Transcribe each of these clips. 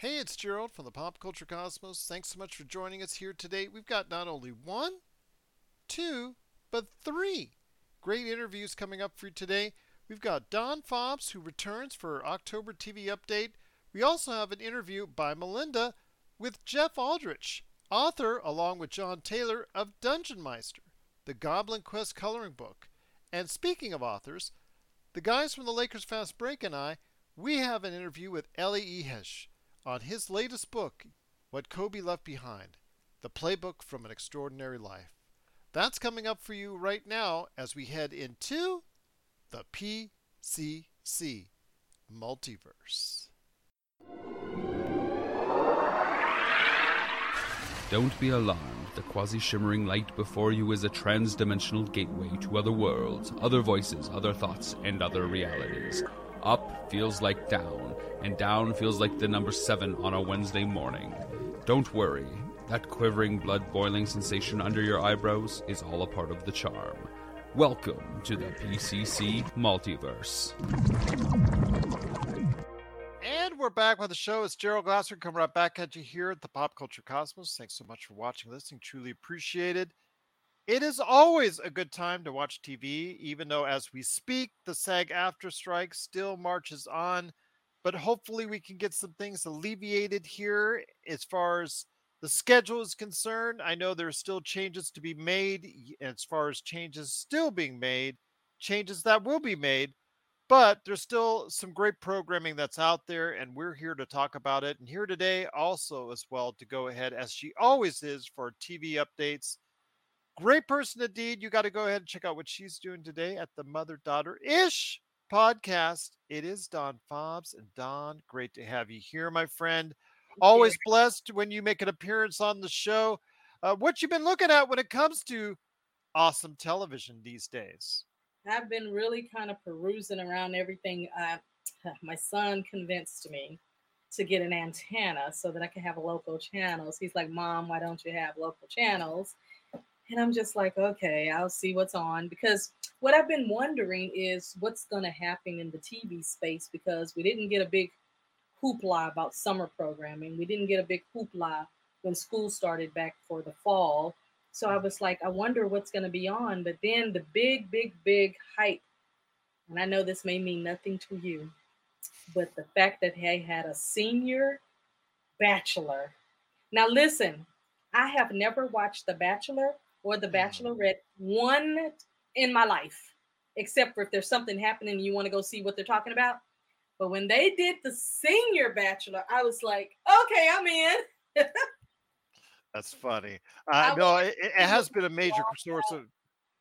Hey, it's Gerald from the Pop Culture Cosmos. Thanks so much for joining us here today. We've got not only one, two, but three great interviews coming up for you today. We've got Dawn Fobbs, who returns for October TV update. We also have an interview by Melinda with Jef Aldrich, author, along with Jon Taylor, of Düngeonmeister, the Goblin Quest coloring book. And speaking of authors, the guys from the Lakers Fast Break and I, we have an interview with Eli Ihej on his latest book, What Kobe Left Behind The Playbook from an Extraordinary Life. That's coming up for you right now as we head into the PCC Multiverse. Don't be alarmed. The quasi shimmering light before you is a trans dimensional gateway to other worlds, other voices, other thoughts, and other realities. Up feels like down, and down feels like the number seven on a Wednesday morning. Don't worry, that quivering, blood boiling sensation under your eyebrows is all a part of the charm. Welcome to the PCC Multiverse. And we're back with the show. It's Gerald Glassford coming right back at you here at the Pop Culture Cosmos. Thanks so much for watching, listening. Truly appreciated. It is always a good time to watch TV, even though as we speak, the SAG-AFTRA strike still marches on. But hopefully, we can get some things alleviated here as far as the schedule is concerned. I know there are still changes to be made as far as changes still being made, changes that will be made, but there's still some great programming that's out there, and we're here to talk about it. And here today, also as well, to go ahead as she always is for TV updates Great person indeed. You got to go ahead and check out what she's doing today at the Mother Daughter Ish podcast. It is Dawn Fobbs. And Dawn, great to have you here, my friend. Always blessed when you make an appearance on the show. Uh, what you've been looking at when it comes to awesome television these days? I've been really kind of perusing around everything. Uh, my son convinced me to get an antenna so that I can have local channels. He's like, Mom, why don't you have local channels? And I'm just like, okay, I'll see what's on. Because what I've been wondering is what's going to happen in the TV space because we didn't get a big hoopla about summer programming. We didn't get a big hoopla when school started back for the fall. So I was like, I wonder what's going to be on. But then the big, big, big hype, and I know this may mean nothing to you, but the fact that they had a senior bachelor. Now, listen, I have never watched The Bachelor, or The mm-hmm. Bachelorette one in my life, except for if there's something happening and you want to go see what they're talking about. But when they did the senior bachelor, I was like, okay, I'm in. That's funny. Uh, no, it, it, has been a major source of.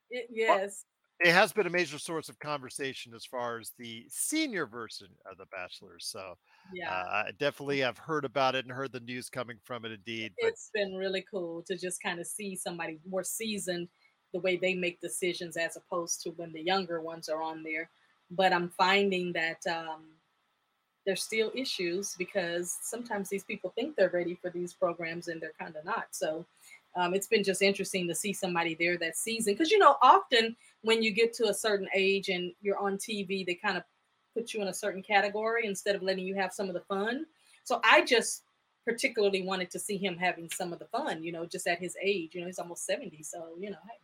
It, yes it has been a major source of conversation as far as the senior version of The Bachelor. So, yeah, uh, I definitely have heard about it and heard the news coming from it. Indeed, but... it's been really cool to just kind of see somebody more seasoned, the way they make decisions as opposed to when the younger ones are on there. But I'm finding that um, there's still issues because sometimes these people think they're ready for these programs and they're kind of not. So um, it's been just interesting to see somebody there that season because you know often when you get to a certain age and you're on tv they kind of put you in a certain category instead of letting you have some of the fun so i just particularly wanted to see him having some of the fun you know just at his age you know he's almost 70 so you know hey.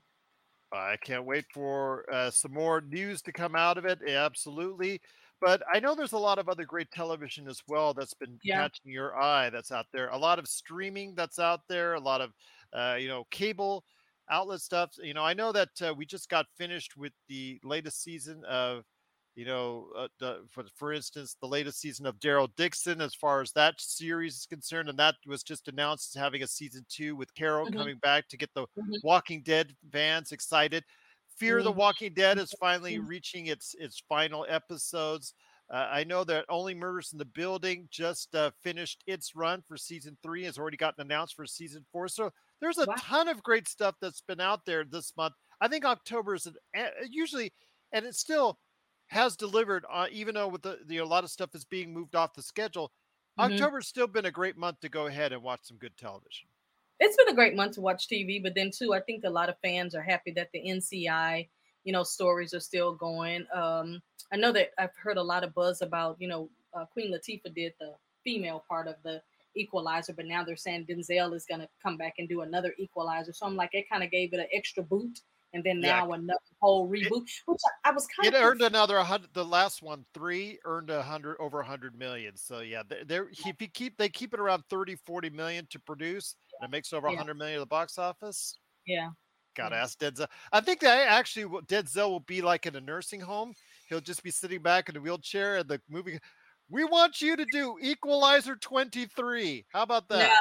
I can't wait for uh, some more news to come out of it. Absolutely. But I know there's a lot of other great television as well that's been yeah. catching your eye that's out there. A lot of streaming that's out there, a lot of uh, you know, cable outlet stuff. You know, I know that uh, we just got finished with the latest season of, you know, uh, the, for for instance, the latest season of Daryl Dixon, as far as that series is concerned, and that was just announced as having a season two with Carol mm-hmm. coming back to get the mm-hmm. Walking Dead fans excited. Fear mm-hmm. the Walking Dead is finally mm-hmm. reaching its its final episodes. Uh, I know that Only Murders in the Building just uh, finished its run for season three, has already gotten announced for season four. So there's a wow. ton of great stuff that's been out there this month. I think October is an, usually, and it still has delivered, uh, even though with the, the a lot of stuff is being moved off the schedule. Mm-hmm. October's still been a great month to go ahead and watch some good television. It's been a great month to watch TV, but then too, I think a lot of fans are happy that the NCI, you know, stories are still going. Um, I know that I've heard a lot of buzz about, you know, uh, Queen Latifah did the female part of the Equalizer, but now they're saying Denzel is going to come back and do another Equalizer. So I'm like, it kind of gave it an extra boot. And then now yeah. another whole reboot, it, which I, I was kind of. It earned another hundred. The last one, three, earned a hundred over a hundred million. So yeah, they're, if you keep they keep it around 30, 40 million to produce, and it makes over a yeah. hundred million at the box office. Yeah. Gotta ask Denzel. I think that actually Denzel will be like in a nursing home. He'll just be sitting back in a wheelchair, and the movie we want you to do Equalizer 23. How about that?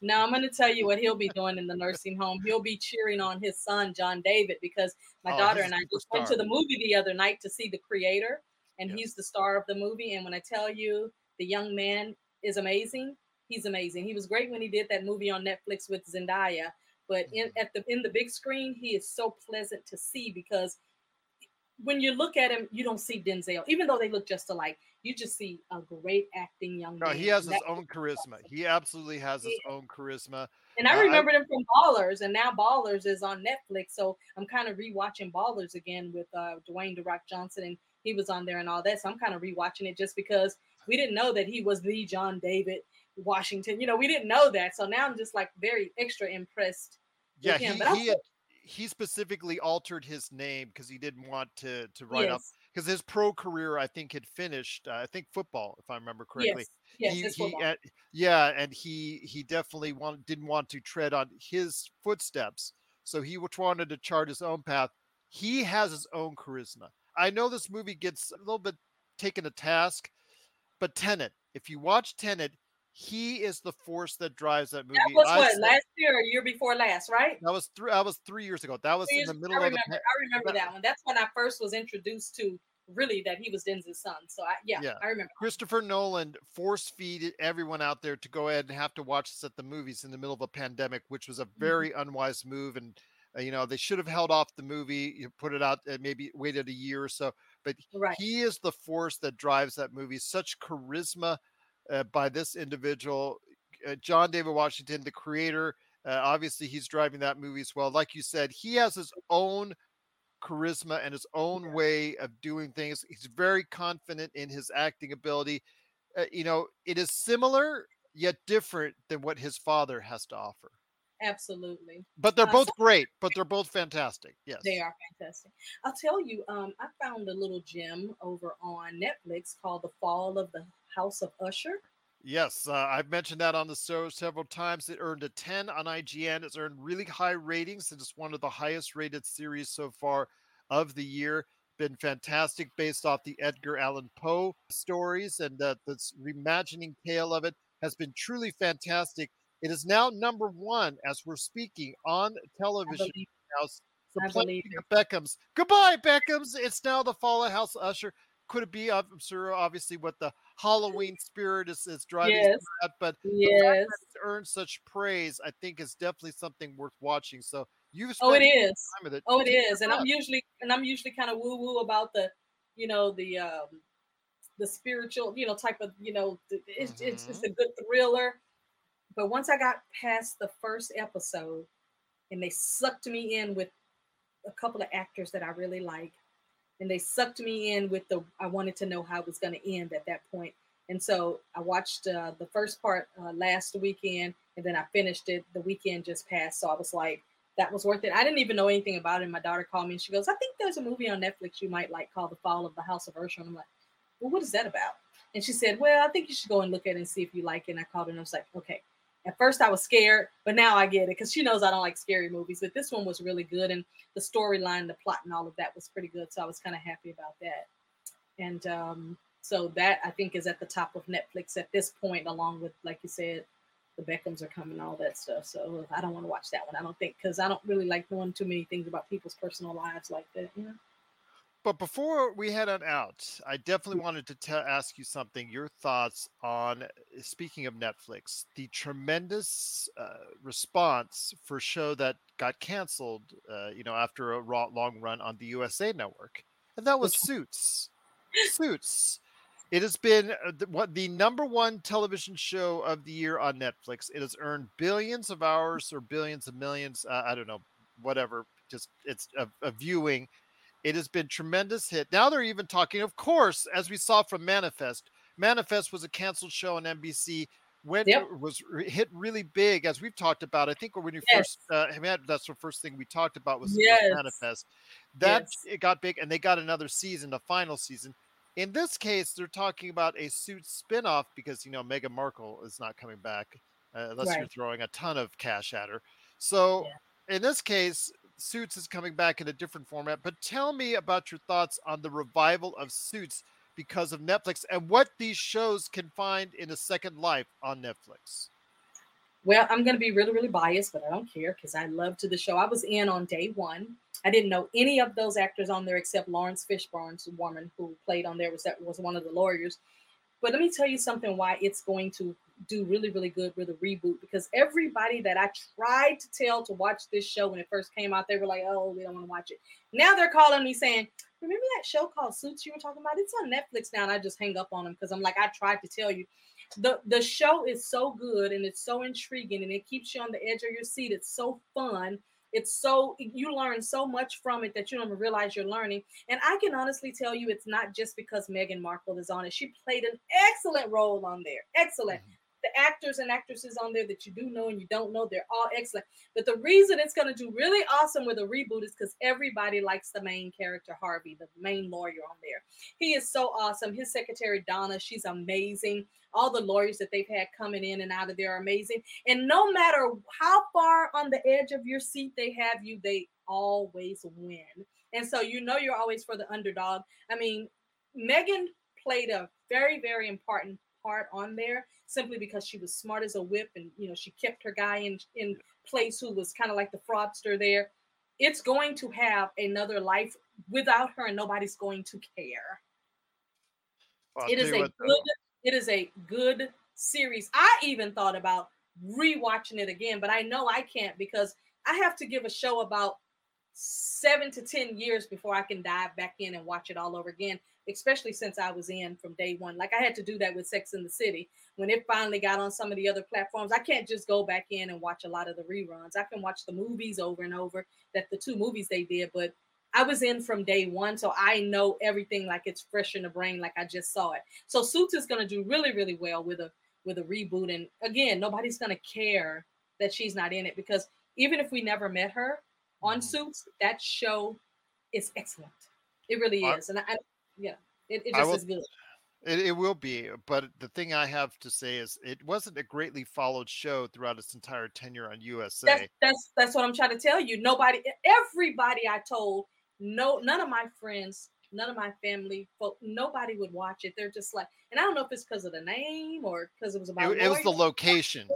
No, no I'm going to tell you what he'll be doing in the nursing home. He'll be cheering on his son, John David, because my oh, daughter and I just went to the movie the other night to see the creator, and he's the star of the movie. And when I tell you the young man is amazing, he's amazing. He was great when he did that movie on Netflix with Zendaya, but in, mm-hmm. at the in the big screen, he is so pleasant to see because when you look at him, you don't see Denzel, even though they look just alike you just see a great acting young no, man. No, he has his own charisma. He absolutely has his own charisma. And I uh, remembered him from Ballers, and now Ballers is on Netflix. So I'm kind of rewatching Ballers again with uh, Dwayne The Rock Johnson, and he was on there and all that. So I'm kind of rewatching it just because we didn't know that he was the John David Washington. You know, we didn't know that. So now I'm just like very extra impressed. Yeah, he, he, he specifically altered his name because he didn't want to to write yes. up because his pro career, I think, had finished. Uh, I think football, if I remember correctly. Yes, yes he, he uh, yeah, and he he definitely want, didn't want to tread on his footsteps, so he wanted to chart his own path. He has his own charisma. I know this movie gets a little bit taken to task, but Tenet, if you watch Tenet, he is the force that drives that movie. That was I what said, last year or year before last, right? That was three. That was three years ago. That was in the middle I remember, of the. I remember that one. That's when I first was introduced to really that he was Denzel's son. So I, yeah, yeah, I remember. Christopher Nolan force feed everyone out there to go ahead and have to watch this at the movies in the middle of a pandemic, which was a mm-hmm. very mm-hmm. unwise move. And uh, you know they should have held off the movie, you put it out, and maybe waited a year or so. But right. he is the force that drives that movie. Such charisma. Uh, by this individual uh, John David Washington, the creator. Uh, obviously, he's driving that movie as well. Like you said, he has his own charisma and his own way of doing things. He's very confident in his acting ability. Uh, you know, it is similar yet different than what his father has to offer. Absolutely. But they're uh, both great, but they're both fantastic. Yes. They are fantastic. I'll tell you, um, I found a little gem over on Netflix called The Fall of the House of Usher. Yes, uh, I've mentioned that on the show several times. It earned a 10 on IGN. It's earned really high ratings. It's one of the highest rated series so far of the year. Been fantastic based off the Edgar Allan Poe stories, and that this reimagining tale of it has been truly fantastic. It is now number one as we're speaking on television house. Supplanting Beckham's. Goodbye, Beckham's. It's now the Fall of House Usher. Could it be? I'm sure, obviously, what the Halloween spirit is, is driving yes. that, but yes. it's earned such praise, I think is definitely something worth watching. So you've oh, it is. It. Oh, it is, and I'm usually and I'm usually kind of woo woo about the, you know, the um, the spiritual, you know, type of, you know, it's mm-hmm. it's just a good thriller. But once I got past the first episode, and they sucked me in with a couple of actors that I really like and they sucked me in with the i wanted to know how it was going to end at that point. And so i watched uh, the first part uh, last weekend and then i finished it. The weekend just passed so i was like that was worth it. I didn't even know anything about it. My daughter called me and she goes i think there's a movie on netflix you might like called the fall of the house of usher. And i'm like well what is that about? And she said well i think you should go and look at it and see if you like it. And i called her and i was like okay at first I was scared, but now I get it because she knows I don't like scary movies. But this one was really good, and the storyline, the plot, and all of that was pretty good. So I was kind of happy about that. And um, so that I think is at the top of Netflix at this point, along with, like you said, the Beckhams are coming, all that stuff. So I don't want to watch that one. I don't think because I don't really like knowing too many things about people's personal lives like that. You know. But before we head on out, I definitely mm. wanted to t- ask you something. Your thoughts on speaking of Netflix, the tremendous uh, response for a show that got canceled, uh, you know, after a raw, long run on the USA Network, and that was Suits. Suits. It has been uh, the, what the number one television show of the year on Netflix. It has earned billions of hours or billions of millions. Uh, I don't know, whatever. Just it's a, a viewing it has been tremendous hit. Now they're even talking, of course, as we saw from Manifest, Manifest was a canceled show on NBC. When yep. was hit really big as we've talked about. I think when you yes. first uh, met, that's the first thing we talked about was, yes. Manifest. That yes. it got big, and they got another season, a final season. In this case, they're talking about a suit spinoff because you know Meghan Markle is not coming back uh, unless right. you're throwing a ton of cash at her. So yeah. in this case, Suits is coming back in a different format. But tell me about your thoughts on the revival of Suits because of Netflix and what these shows can find in a second life on Netflix. Well, I'm going to be really, really biased, but I don't care because I loved the show. I was in on day one. I didn't know any of those actors on there except Laurence Fishburne's woman who played on there was that was one of the lawyers. But let me tell you something why it's going to do really, really good with a reboot because everybody that I tried to tell to watch this show when it first came out, they were like, oh, we don't want to watch it. Now they're calling me saying, remember that show called Suits you were talking about? It's on Netflix now. And I just hang up on them because I'm like, I tried to tell you. The, the show is so good and it's so intriguing and it keeps you on the edge of your seat. It's so fun it's so you learn so much from it that you don't even realize you're learning. And I can honestly tell you, it's not just because Meghan Markle is on it. She played an excellent role on there. Excellent. Mm-hmm. The actors and actresses on there that you do know and you don't know, they're all excellent. But the reason it's going to do really awesome with a reboot is because everybody likes the main character, Harvey, the main lawyer on there. He is so awesome. His secretary, Donna, she's amazing all the lawyers that they've had coming in and out of there are amazing. And no matter how far on the edge of your seat they have you, they always win. And so you know you're always for the underdog. I mean, Meghan played a very, very important part on there simply because she was smart as a whip and you know she kept her guy in in place who was kind of like the fraudster there. It's going to have another life without her, and nobody's going to care. Well, it is a what, good it is a good series. I even thought about rewatching it again, but I know I can't because I have to give a show about seven to 10 years before I can dive back in and watch it all over again, especially since I was in from day one. Like I had to do that with Sex in the City. When it finally got on some of the other platforms, I can't just go back in and watch a lot of the reruns. I can watch the movies over and over, that the two movies they did, but I was in from day one, so I know everything like it's fresh in the brain, like I just saw it. So Suits is gonna do really, really well with a with a reboot. And again, nobody's gonna care that she's not in it because even if we never met her on mm-hmm. Suits, that show is excellent. It really is, and I, yeah, it, it just will, is good. It, it will be, but the thing I have to say is it wasn't a greatly followed show throughout its entire tenure on USA. That's that's, that's what I'm trying to tell you. Nobody, everybody I told no none of my friends none of my family folk nobody would watch it they're just like and i don't know if it's because of the name or because it was about it, it was the location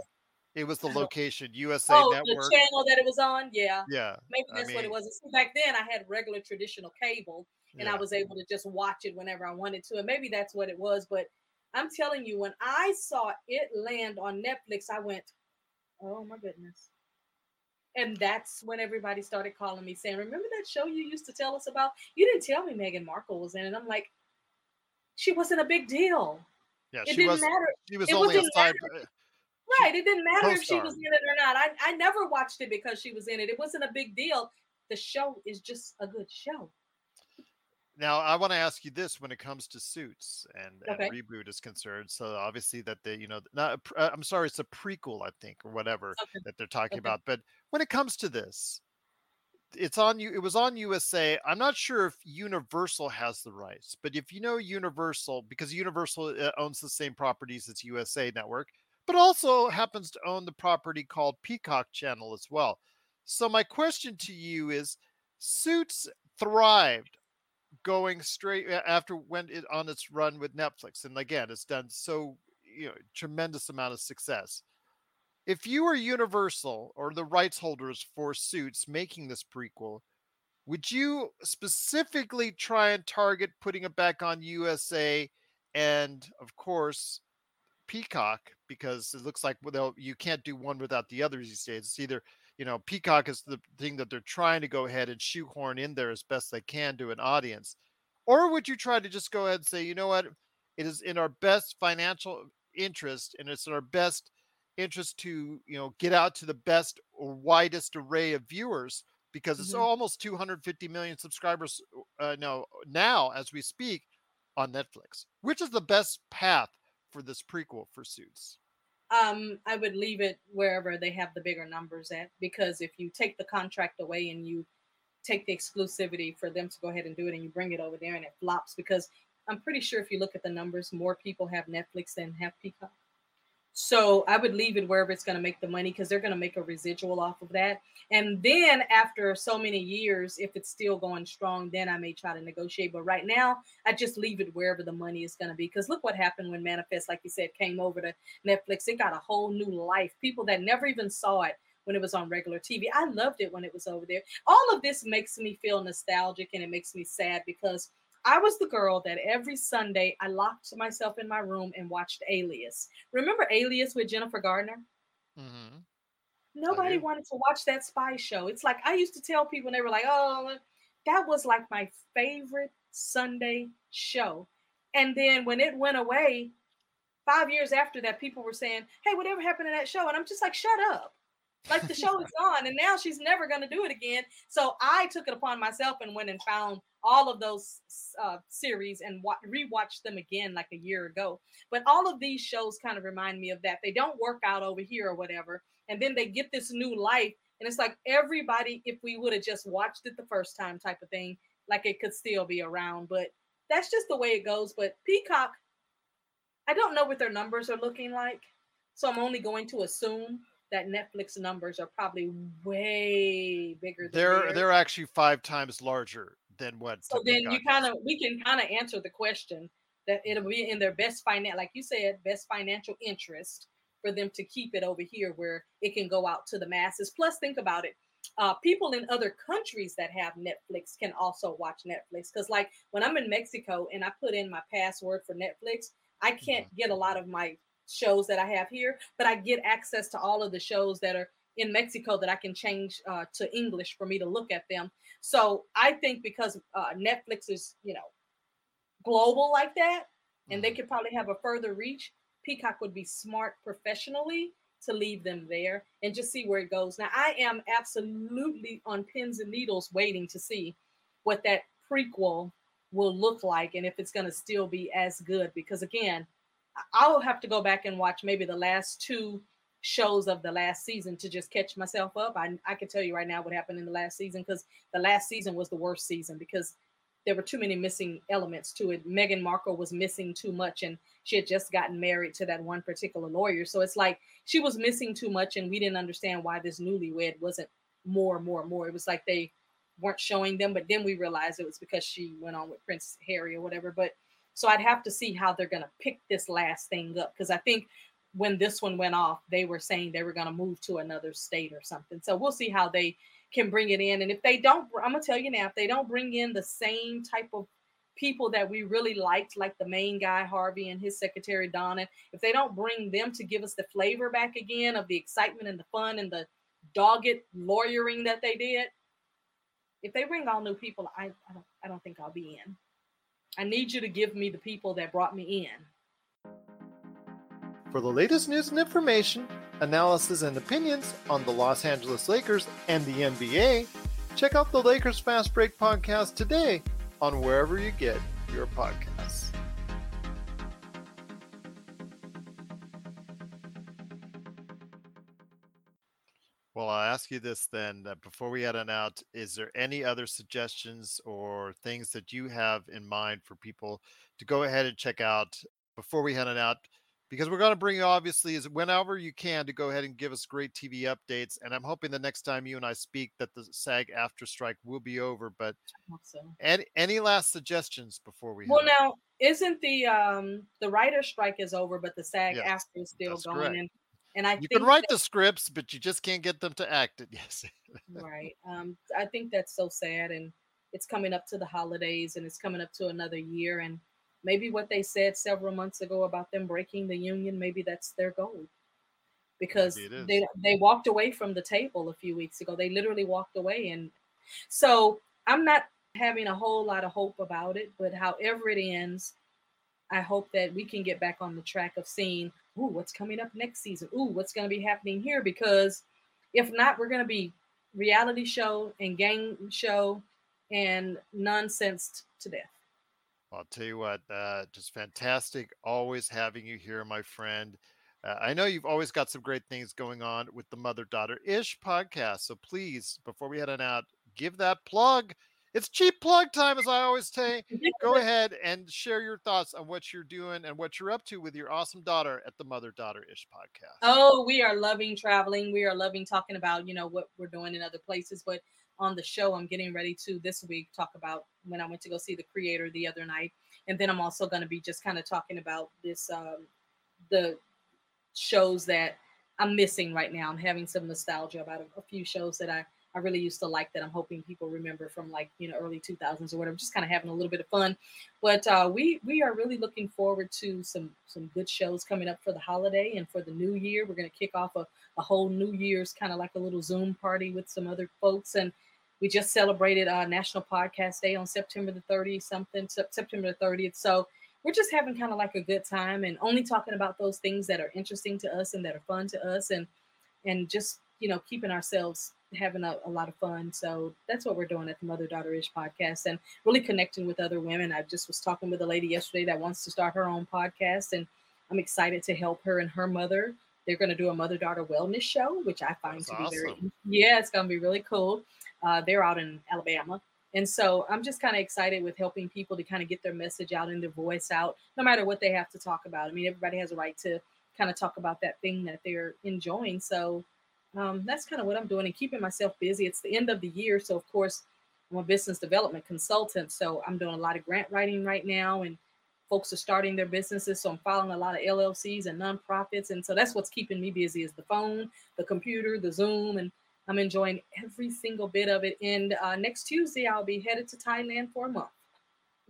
it was the location usa oh, network the channel that it was on yeah yeah maybe that's I mean, what it was back then i had regular traditional cable and yeah. i was able to just watch it whenever i wanted to and maybe that's what it was but i'm telling you when i saw it land on netflix i went oh my goodness and that's when everybody started calling me saying, Remember that show you used to tell us about? You didn't tell me Meghan Markle was in it. I'm like, She wasn't a big deal. Yeah, it didn't was, matter. She was it only a side. Matter. Right. It didn't matter if she was in it or not. I, I never watched it because she was in it. It wasn't a big deal. The show is just a good show. Now, I want to ask you this when it comes to suits and, okay. and reboot is concerned. So obviously that the you know, not uh, I'm sorry, it's a prequel, I think, or whatever okay. that they're talking okay. about. But when it comes to this, it's on you. It was on USA. I'm not sure if Universal has the rights, but if you know Universal, because Universal uh, owns the same properties as USA Network, but also happens to own the property called Peacock Channel as well. So my question to you is, Suits thrived going straight after went it on its run with Netflix, and again, it's done so you know tremendous amount of success. If you were Universal or the rights holders for Suits making this prequel, would you specifically try and target putting it back on USA and, of course, Peacock because it looks like well, you can't do one without the other these days. It's either you know, Peacock is the thing that they're trying to go ahead and shoehorn in there as best they can to an audience. Or would you try to just go ahead and say, you know what, it is in our best financial interest and it's in our best interest to, you know, get out to the best or widest array of viewers because it's mm-hmm. almost 250 million subscribers uh, no, now as we speak on Netflix. Which is the best path for this prequel for Suits? Um, I would leave it wherever they have the bigger numbers at because if you take the contract away and you take the exclusivity for them to go ahead and do it and you bring it over there and it flops because I'm pretty sure if you look at the numbers, more people have Netflix than have Peacock. So I would leave it wherever it's going to make the money because they're going to make a residual off of that. And then after so many years, if it's still going strong, then I may try to negotiate. But right now, I just leave it wherever the money is going to be. Because look what happened when Manifest, like you said, came over to Netflix. It got a whole new life. People that never even saw it when it was on regular TV. I loved it when it was over there. All of this makes me feel nostalgic and it makes me sad because I was the girl that every Sunday I locked myself in my room and watched Alias. Remember Alias with Jennifer Gardner? Mm-hmm. Nobody wanted to watch that spy show. It's like I used to tell people, and they were like, "Oh, that was like my favorite Sunday show." And then when it went away, five years after that, people were saying, "Hey, whatever happened to that show?" And I'm just like, "Shut up." Like the show is gone, and now she's never going to do it again. So I took it upon myself and went and found all of those uh, series and wa- rewatched them again like a year ago. But all of these shows kind of remind me of that. They don't work out over here or whatever, and then they get this new life, and it's like everybody, if we would have just watched it the first time, type of thing, like it could still be around. But that's just the way it goes. But Peacock, I don't know what their numbers are looking like, so I'm only going to assume that Netflix numbers are probably way bigger. they're they're actually five times larger than what. So then you kind of we can kind of answer the question that it'll be in their best financial, like you said, best financial interest for them to keep it over here where it can go out to the masses. Plus, think about it. Uh, people in other countries that have Netflix can also watch Netflix. Because, like, when I'm in Mexico and I put in my password for Netflix, I can't mm-hmm. get a lot of my shows that I have here, but I get access to all of the shows that are in Mexico that I can change uh, to English for me to look at them. So I think because uh, Netflix is, you know, global like that, and they mm-hmm. could probably have a further reach, Peacock would be smart professionally to leave them there and just see where it goes. Now, I am absolutely on pins and needles waiting to see what that prequel will look like and if it's going to still be as good because again I'll have to go back and watch maybe the last two shows of the last season to just catch myself up. I, I can tell you right now what happened in the last season because the last season was the worst season because there were too many missing elements to it. Meghan Markle was missing too much and she had just gotten married to that one particular lawyer. So it's like she was missing too much and we didn't understand why this newlywed wasn't more, more, more. It was like they weren't showing them, but then we realized it was because she went on with Prince Harry or whatever. But so I'd have to see how they're going to pick this last thing up because I think when this one went off, they were saying they were going to move to another state or something. So we'll see how they can bring it in. And if they don't, I'm going to tell you now, if they don't bring in the same type of people that we really liked, like the main guy, Harvey, and his secretary, Donna, if they don't bring them to give us the flavor back again of the excitement and the fun and the dogged lawyering that they did, if they bring all new people, I, I don't, I don't think I'll be in. I need you to give me the people that brought me in. For the latest news and information, analysis and opinions on the Los Angeles Lakers and the NBA, check out the Lakers Fast Break podcast today on wherever you get your podcasts. Well, I'll ask you this then before we head on out. Is there any other suggestions or things that you have in mind for people to go ahead and check out before we head on out? Because we're going to bring you, obviously, is whenever you can to go ahead and give us great TV updates. And I'm hoping the next time you and I speak that the SAG-AFTRA strike will be over. But so. any, any last suggestions before we? Well, now isn't the um the writer strike is over, but the SAG yes, AFTRA is still going. Correct. And I you can write that, the scripts, but you just can't get them to act it. Yes. right. Um, I think that's so sad, and it's coming up to the holidays, and it's coming up to another year, and maybe what they said several months ago about them breaking the union, maybe that's their goal, because they they walked away from the table a few weeks ago. They literally walked away, and so I'm not having a whole lot of hope about it. But however it ends, I hope that we can get back on the track of seeing ooh, what's coming up next season? Ooh, what's going to be happening here? Because if not, we're going to be reality show and game show and nonsense to death. I'll tell you what, uh, just fantastic. Always having you here, my friend. Uh, I know you've always got some great things going on with the Mother Daughter Ish podcast. So please, before we head on out, give that plug. It's cheap plug time, as I always say. Go ahead and share your thoughts on what you're doing and what you're up to with your awesome daughter at the Mother Daughter Ish podcast. Oh, we are loving traveling. We are loving talking about, you know, what we're doing in other places. But on the show, I'm getting ready to this week talk about when I went to go see the creator the other night. And then I'm also going to be just kind of talking about this, um, the shows that I'm missing right now. I'm having some nostalgia about a, a few shows that I I really used to like that I'm hoping people remember from like you know early 2000s or whatever. Just kind of having a little bit of fun, but uh, we we are really looking forward to some some good shows coming up for the holiday and for the new year. We're going to kick off a, a whole New Year's kind of like a little Zoom party with some other folks and. We just celebrated uh, National Podcast Day on September the 30th, something September the 30th. So we're just having kind of like a good time and only talking about those things that are interesting to us and that are fun to us and and just you know keeping ourselves having a, a, lot of fun. So that's what we're doing at the Mother Daughter Ish podcast and really connecting with other women. I just was talking with a lady yesterday that wants to start her own podcast, and I'm excited to help her and her mother. They're going to do a mother daughter wellness show, which I find that's to be awesome. very yeah, it's going to be really cool. Uh, they're out in Alabama. And so I'm just kind of excited with helping people to kind of get their message out and their voice out, no matter what they have to talk about. I mean, everybody has a right to kind of talk about that thing that they're enjoying. So um, that's kind of what I'm doing and keeping myself busy. It's the end of the year, so of course I'm a business development consultant, so I'm doing a lot of grant writing right now, and folks are starting their businesses. So I'm following a lot of LLCs and nonprofits, and so that's what's keeping me busy is the phone, the computer, the Zoom, and I'm enjoying every single bit of it. And uh, next Tuesday I'll be headed to Thailand for a month.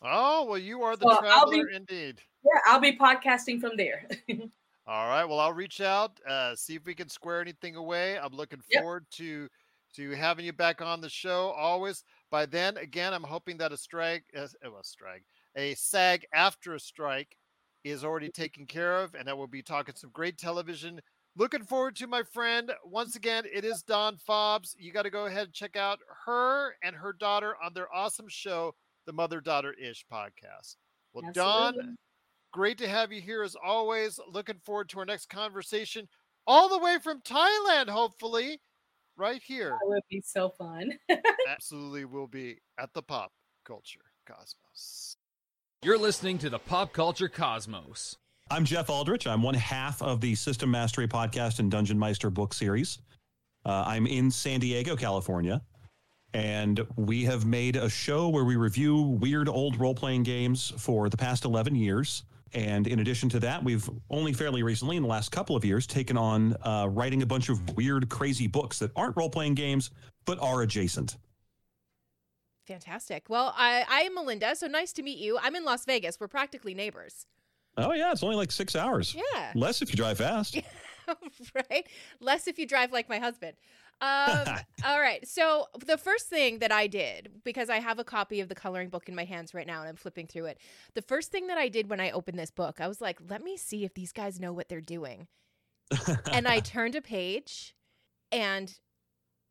Oh well, you are the traveler be, indeed. Yeah, I'll be podcasting from there. All right. Well, I'll reach out, uh, see if we can square anything away. I'm looking yep. forward to to having you back on the show. Always. By then, again, I'm hoping that a strike, uh, a strike, a SAG after a strike is already taken care of, and that we'll be talking some great television. Looking forward to my friend. Once again, it is Dawn Fobbs. You got to go ahead and check out her and her daughter on their awesome show, the Mother Daughter Ish podcast. Well, Absolutely. Dawn, Great to have you here as always. Looking forward to our next conversation, all the way from Thailand, hopefully, right here. That would be so fun. Absolutely will be at the Pop Culture Cosmos. You're listening to the Pop Culture Cosmos. I'm Jef Aldrich. I'm one half of the System Mastery podcast and Düngeonmeister book series. Uh, I'm in San Diego, California, and we have made a show where we review weird old role playing games for the past 11 years. And in addition to that, we've only fairly recently, in the last couple of years, taken on uh, writing a bunch of weird, crazy books that aren't role playing games, but are adjacent. Fantastic. Well, I, I'm Melinda, so nice to meet you. I'm in Las Vegas. We're practically neighbors. Oh, yeah. It's only like six hours. Yeah. Less if you drive fast. right? Less if you drive like my husband. Um, all right. So the first thing that I did, because I have a copy of the coloring book in my hands right now and I'm flipping through it, the first thing that I did when I opened this book, I was like, let me see if these guys know what they're doing. and I turned a page and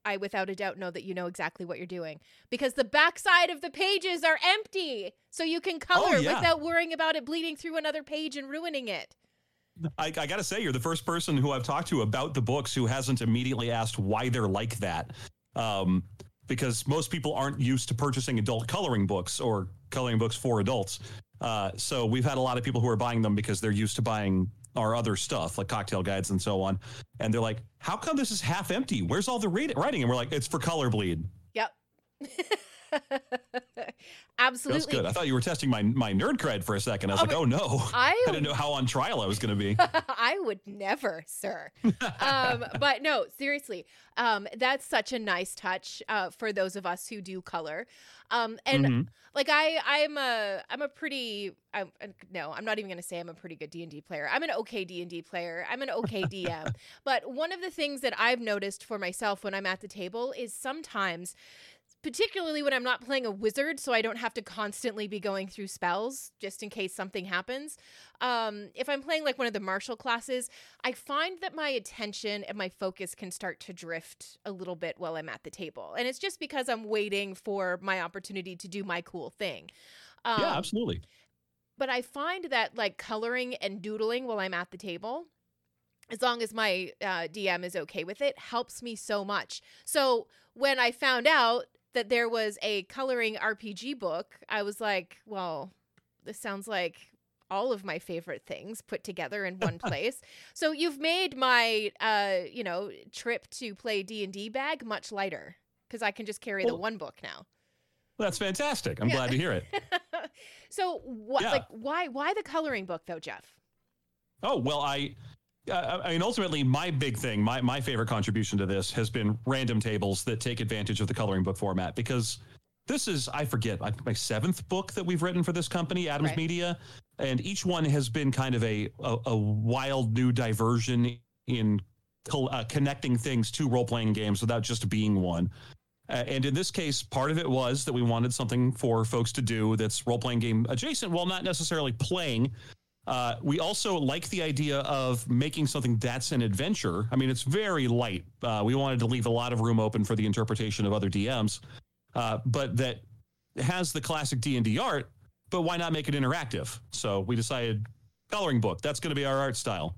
I without a doubt know that you know exactly what you're doing because the backside of the pages are empty. So you can oh, color oh, yeah. without worrying about it bleeding through another page and ruining it. I, I got to say, you're the first person who I've talked to about the books who hasn't immediately asked why they're like that. Um, because most people aren't used to purchasing adult coloring books or coloring books for adults. Uh, so we've had a lot of people who are buying them because they're used to buying our other stuff like cocktail guides and so on. And they're like, how come this is half empty? Where's all the writing? And we're like, it's for color bleed. Yep. Absolutely. That's good. I thought you were testing my my nerd cred for a second. I was oh, like, oh no. I, I didn't know how on trial I was going to be. I would never, sir. um, but no, seriously, um, that's such a nice touch uh, for those of us who do color. Um, and mm-hmm. like I, I'm a, I'm a pretty, I, no, I'm not even going to say I'm a pretty good D and D player. I'm an okay D and D player. I'm an okay DM. but one of the things that I've noticed for myself when I'm at the table is sometimes particularly when I'm not playing a wizard, so I don't have to constantly be going through spells just in case something happens. Um, if I'm playing like one of the martial classes, I find that my attention and my focus can start to drift a little bit while I'm at the table. And it's just because I'm waiting for my opportunity to do my cool thing. Um, yeah, absolutely. But I find that like coloring and doodling while I'm at the table, as long as my uh, DM is okay with it, helps me so much. So when I found out that there was a coloring RPG book, I was like, well, this sounds like all of my favorite things put together in one place. so you've made my uh, you know, trip to play D&D bag much lighter cuz I can just carry well, the one book now. That's fantastic. I'm yeah. glad to hear it. so what yeah. like why why the coloring book though, Jeff? Oh, well, I uh, I mean, ultimately, my big thing, my, my favorite contribution to this has been random tables that take advantage of the coloring book format because this is, I forget, my seventh book that we've written for this company, Adams right. Media and each one has been kind of a a, a wild new diversion in co- uh, connecting things to role playing games without just being one. Uh, and in this case, part of it was that we wanted something for folks to do that's role playing game adjacent, while not necessarily playing. Uh, we also like the idea of making something that's an adventure. I mean, it's very light. Uh, we wanted to leave a lot of room open for the interpretation of other DMs, uh, but that has the classic D and D art, but why not make it interactive? So we decided coloring book. That's going to be our art style.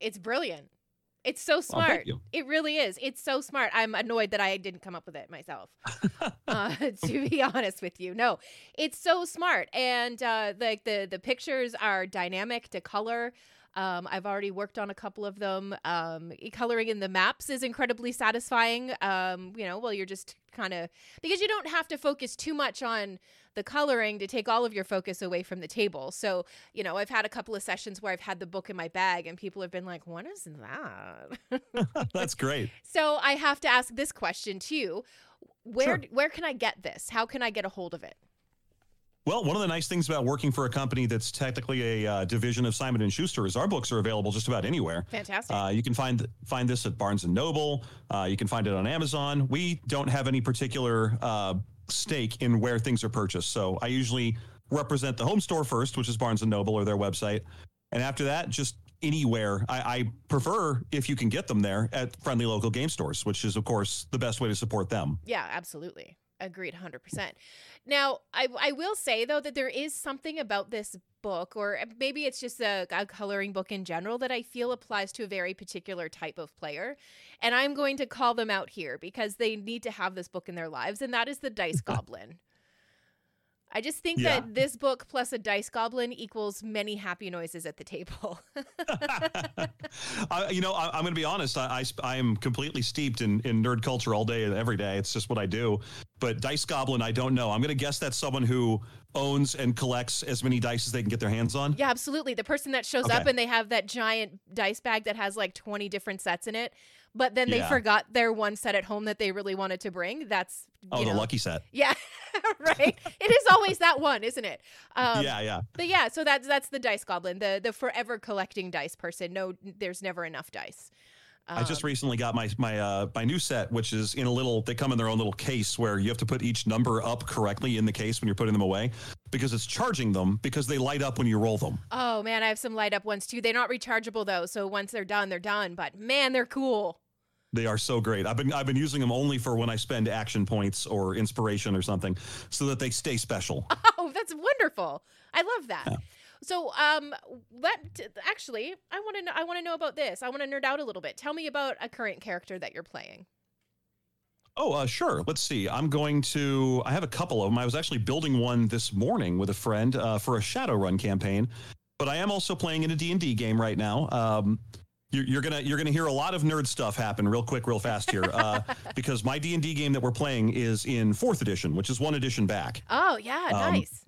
It's brilliant. It's so smart. it really is. It's so smart. I'm annoyed that I didn't come up with it myself. uh, to be honest with you, no, it's so smart, and uh, like the the pictures are dynamic to color. Um, I've already worked on a couple of them. Um, coloring in the maps is incredibly satisfying. Um, you know, well, you're just kind of because you don't have to focus too much on the coloring to take all of your focus away from the table. So, you know, I've had a couple of sessions where I've had the book in my bag and people have been like, what is that? That's great. So I have to ask this question too. Where sure. where can I get this? How can I get a hold of it? Well, one of the nice things about working for a company that's technically a uh, division of Simon and Schuster is our books are available just about anywhere. Fantastic. Uh, you can find find this at Barnes and Noble. Uh, you can find it on Amazon. We don't have any particular uh, stake in where things are purchased. So I usually represent the home store first, which is Barnes and Noble or their website, and after that, just anywhere. I, I, prefer if you can get them there at friendly local game stores, which is of course the best way to support them. Yeah, absolutely. Agreed 100%. Now, I, I will say though that there is something about this book, or uh, maybe it's just a, a, coloring book in general, that I feel applies to a very particular type of player. And I'm going to call them out here because they need to have this book in their lives, and that is the Dice Goblin. I just think yeah. that this book plus a dice goblin equals many happy noises at the table. uh, you know, I, am going to be honest. I, I, I, am completely steeped in, in nerd culture all day and every day. It's just what I do. But dice goblin, I don't know. I'm going to guess that's someone who owns and collects as many dice as they can get their hands on. Yeah, absolutely. The person that shows okay. up and they have that giant dice bag that has like 20 different sets in it but then they yeah. forgot their one set at home that they really wanted to bring. That's oh, know, the lucky set. Yeah, right. it is always that one, isn't it? Um, yeah, yeah. But yeah, so that's that's the dice goblin, the the forever collecting dice person. No, there's never enough dice. Um, I just recently got my my uh, my new set, which is in a little. They come in their own little case where you have to put each number up correctly in the case when you're putting them away, because it's charging them because they light up when you roll them. Oh man, I have some light up ones too. They're not rechargeable though, so once they're done, they're done. But man, they're cool. They are so great. I've been I've been using them only for when I spend action points or inspiration or something, so that they stay special. Oh, that's wonderful! I love that. Yeah. So, um, let actually, I want to know. I want to know about this. I want to nerd out a little bit. Tell me about a current character that you're playing. Oh, uh, sure. Let's see. I'm going to. I have a couple of them. I was actually building one this morning with a friend uh, for a Shadowrun campaign, but I am also playing in a D and D game right now. Um, you're, you're, gonna you're gonna hear a lot of nerd stuff happen real quick, real fast here, uh, because my D and D game that we're playing is in fourth edition, which is one edition back. Oh yeah, um, nice.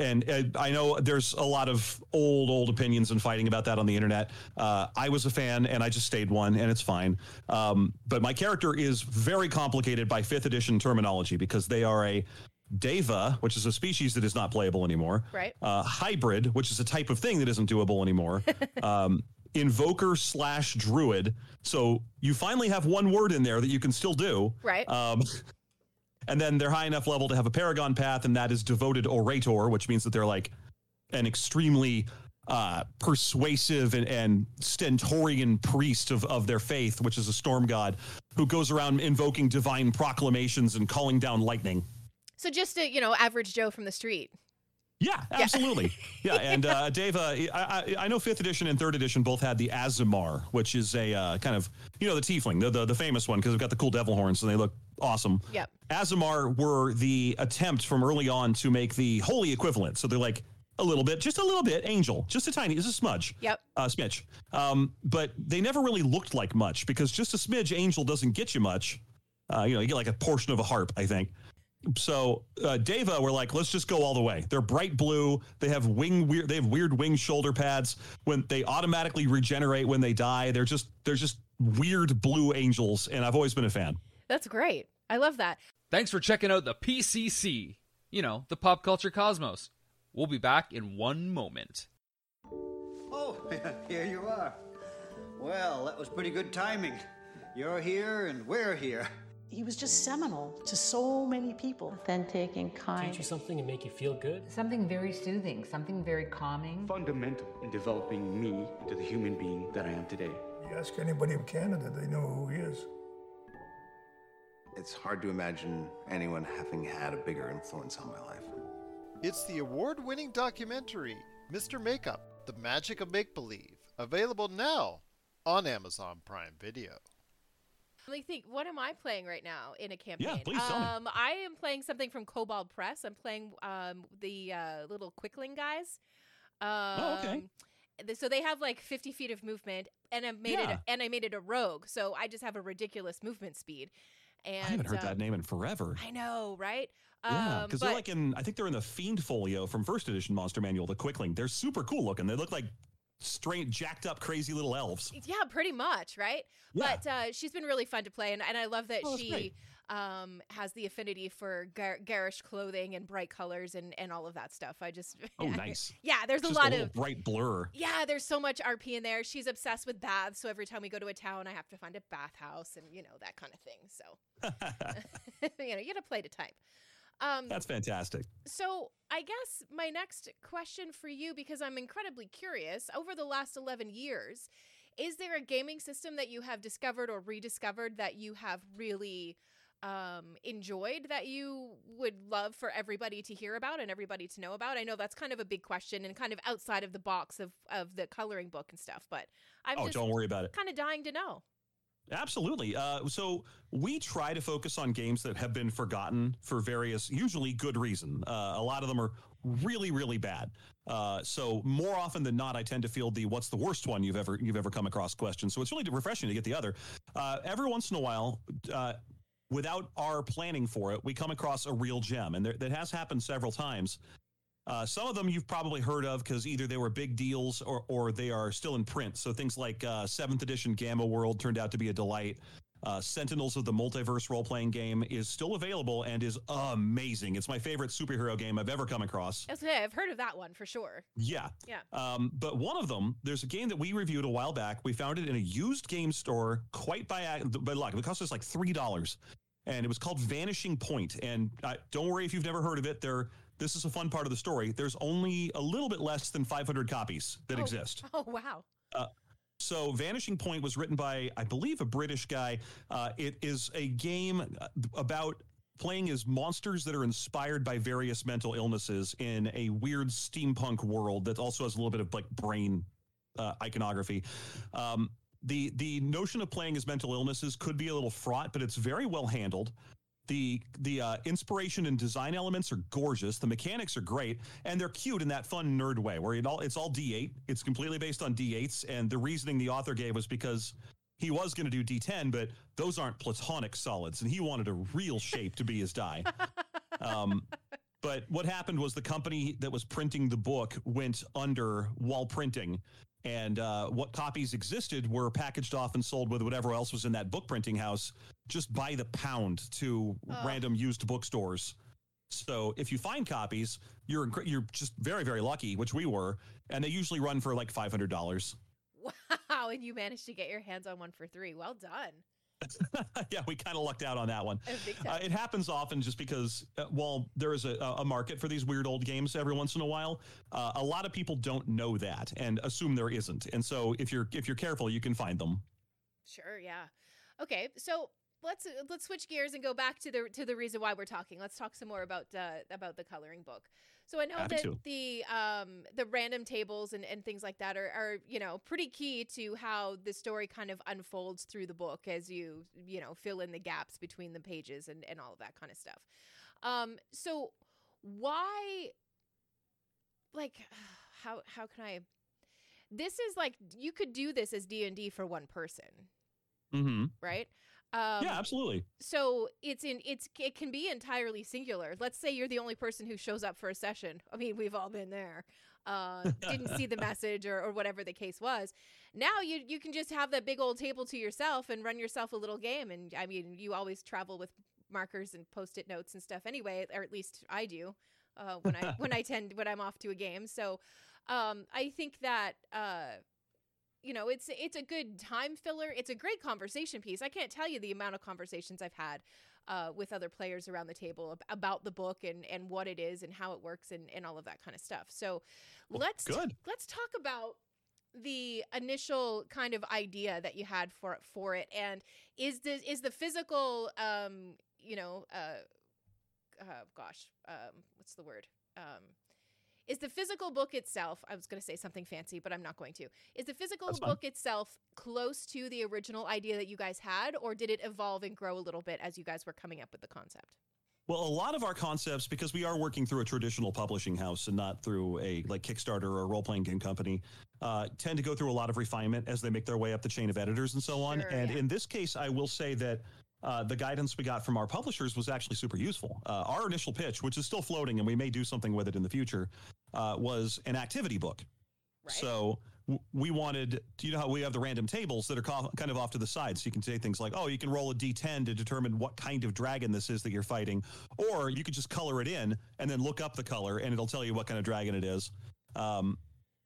And uh, I know there's a lot of old old opinions and fighting about that on the internet. Uh, I was a fan, and I just stayed one, and it's fine. Um, but my character is very complicated by fifth edition terminology because they are a Deva, which is a species that is not playable anymore. Right. Uh, hybrid, which is a type of thing that isn't doable anymore. um, invoker slash druid. So you finally have one word in there that you can still do. Right. Um, and then they're high enough level to have a paragon path, and that is devoted orator, which means that they're like an extremely uh, persuasive and, and stentorian priest of, of their faith, which is a storm god, who goes around invoking divine proclamations and calling down lightning. So just a you know average Joe from the street. Yeah, absolutely. yeah, and uh, Dave, uh, I, I know fifth edition and third edition both had the Aasimar, which is a uh, kind of you know the tiefling, the the, the famous one because they've got the cool devil horns and they look awesome. Yep. Aasimar were the attempt from early on to make the holy equivalent. So they're like a little bit, just a little bit, angel, just a tiny, just a smudge. Yep. Uh, smidge. Um, but they never really looked like much because just a smidge angel doesn't get you much. Uh, you know, you get like a portion of a harp, I think. So uh, Deva were like, let's just go all the way. They're bright blue. They have wing weird. They have weird wing shoulder pads. When they automatically regenerate when they die, they're just they're just weird blue angels. And I've always been a fan. That's great. I love that. Thanks for checking out the PCC. You know, the pop culture cosmos. We'll be back in one moment. Oh, here you are. Well, that was pretty good timing. You're here and we're here. He was just seminal to so many people. Authentic and kind. Teach you something and make you feel good. Something very soothing, something very calming. Fundamental in developing me into the human being that I am today. You ask anybody in Canada, they know who he is. It's hard to imagine anyone having had a bigger influence on my life. It's the award winning documentary, Mr. Makeup The Magic of Make Believe, available now on Amazon Prime Video. I think, what am I playing right now in a campaign? Yeah, please tell um, me. I am playing something from Kobold Press. I'm playing um, the uh, little Quickling guys. Um, oh, okay. So they have like 50 feet of movement, and I made yeah. it, and I made it a rogue. So I just have a ridiculous movement speed. And, I haven't heard um, that name in forever. I know, right? Yeah, because um, they're like in. I think they're in the Fiend Folio from First Edition Monster Manual, the Quickling. They're super cool looking. They look like straight, jacked up, crazy little elves. Yeah, pretty much, right? Yeah. But uh, she's been really fun to play, and, and I love that oh, she um, has the affinity for gar- garish clothing and bright colors and, and all of that stuff. I just oh nice. yeah, there's just a lot a of bright blur. Yeah, there's so much RP in there. She's obsessed with baths, so every time we go to a town, I have to find a bathhouse and you know that kind of thing. So you know, you got to play to type. Um, That's fantastic. So, I guess my next question for you, because I'm incredibly curious, over the last 11 years, is there a gaming system that you have discovered or rediscovered that you have really um, enjoyed that you would love for everybody to hear about and everybody to know about? I know that's kind of a big question and kind of outside of the box of, of the coloring book and stuff, but I'm oh, just don't worry about it. kind of dying to know. Absolutely. Uh, so we try to focus on games that have been forgotten for various, usually good reason. Uh, a lot of them are really, really bad. Uh, so more often than not, I tend to field the "What's the worst one you've ever you've ever come across?" question. So it's really refreshing to get the other. Uh, every once in a while. Uh, without our planning for it, we come across a real gem, and there, that has happened several times. Uh, some of them you've probably heard of because either they were big deals or, or they are still in print. So things like uh, seventh edition Gamma World turned out to be a delight. Uh, Sentinels of the Multiverse role playing game is still available and is amazing. It's my favorite superhero game I've ever come across. Okay, I've heard of that one for sure. Yeah. Yeah. Um, but one of them, there's a game that we reviewed a while back. We found it in a used game store quite by, by luck. It cost us like $3 and it was called Vanishing Point. And uh, don't worry if you've never heard of it. There, this is a fun part of the story. There's only a little bit less than 500 copies that oh, exist. Oh wow! Uh, so Vanishing Point was written by, I believe, a British guy. Uh, it is a game uh, about playing as monsters that are inspired by various mental illnesses in a weird steampunk world that also has a little bit of like brain uh, iconography. Um, the the notion of playing as mental illnesses could be a little fraught, but it's very well handled. The the uh, inspiration and design elements are gorgeous. The mechanics are great, and they're cute in that fun nerd way, where it all it's all D8. It's completely based on D8s, and the reasoning the author gave was because he was going to do D10, but those aren't platonic solids, and he wanted a real shape to be his die. Um, but what happened was the company that was printing the book went under while printing, and uh, what copies existed were packaged off and sold with whatever else was in that book printing house just by the pound to oh. random used bookstores. So if you find copies, you're you're just very very lucky, which we were, and they usually run for like five hundred dollars. Wow! And you managed to get your hands on one for three. Well done. yeah, we kind of lucked out on that one. Uh, it happens often just because uh, while there is a, a, market for these weird old games every once in a while, uh, a lot of people don't know that and assume there isn't. And so if you're if you're careful, you can find them. Sure. Yeah. Okay. So let's let's switch gears and go back to the to the reason why we're talking. Let's talk some more about uh, about the coloring book. So I know Happy that to. the um the random tables and, and things like that are, are you know pretty key to how the story kind of unfolds through the book as you you know fill in the gaps between the pages and and all of that kind of stuff. Um, so why like how how can I this is like you could do this as D&D for one person, Mm-hmm. right? Um, yeah, absolutely. so it's in it's it can be entirely singular. Let's say you're the only person who shows up for a session. I mean, we've all been there. Uh, didn't see the message or, or whatever the case was. Now you you can just have that big old table to yourself and run yourself a little game. And I mean, you always travel with markers and post-it notes and stuff anyway, or at least I do uh, when I when I tend when I'm off to a game. So um, I think that uh, you know it's it's a good time filler. It's a great conversation piece. I can't tell you the amount of conversations I've had uh, with other players around the table ab- about the book and and what it is and how it works and and all of that kind of stuff. So let's good. let's talk about the initial kind of idea that you had for for it and is the is the physical um you know uh, uh gosh um what's the word um is the physical book itself i was going to say something fancy but i'm not going to is the physical That's fine. book itself close to the original idea that you guys had or did it evolve and grow a little bit as you guys were coming up with the concept Well, a lot of our concepts, because we are working through a traditional publishing house and not through a like Kickstarter or a role playing game company, uh, tend to go through a lot of refinement as they make their way up the chain of editors and so on. Sure, and yeah. in this case, I will say that. Uh, the guidance we got from our publishers was actually super useful. Uh, our initial pitch, which is still floating and we may do something with it in the future, uh, was an activity book. right So w- we wanted, do you know how we have the random tables that are co- kind of off to the side? So you can say things like, oh, you can roll a d10 to determine what kind of dragon this is that you're fighting. Or you could just color it in and then look up the color and it'll tell you what kind of dragon it is. Um,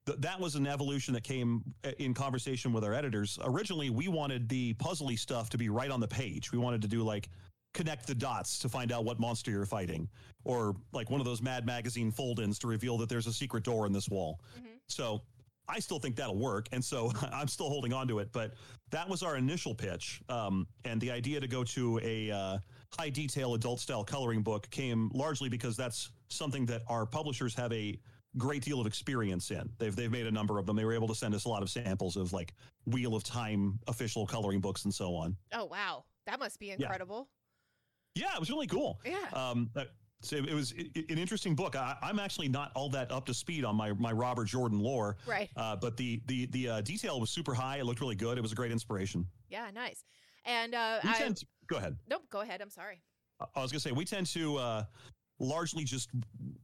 th- that was an evolution that came uh, in conversation with our editors. Originally, we wanted the puzzly stuff to be right on the page. We wanted to do like connect the dots to find out what monster you're fighting, or like one of those Mad Magazine fold ins to reveal that there's a secret door in this wall. Mhm. So I still think that'll work. And so I'm still holding on to it. But that was our initial pitch. Um, and the idea to go to a uh, high detail adult style coloring book came largely because that's something that our publishers have a great deal of experience in. They've, they've made a number of them. They were able to send us a lot of samples of like Wheel of Time official coloring books and so on. oh wow that must be incredible Yeah, it was really cool. yeah, Um, uh, so it was an interesting book. I, I'm actually not all that up to speed on my my Robert Jordan lore, right uh, but the the the uh, detail was super high. It looked really good. It was a great inspiration. yeah nice and uh We I, tend to, go ahead. nope go ahead i'm sorry I was gonna say we tend to uh, largely just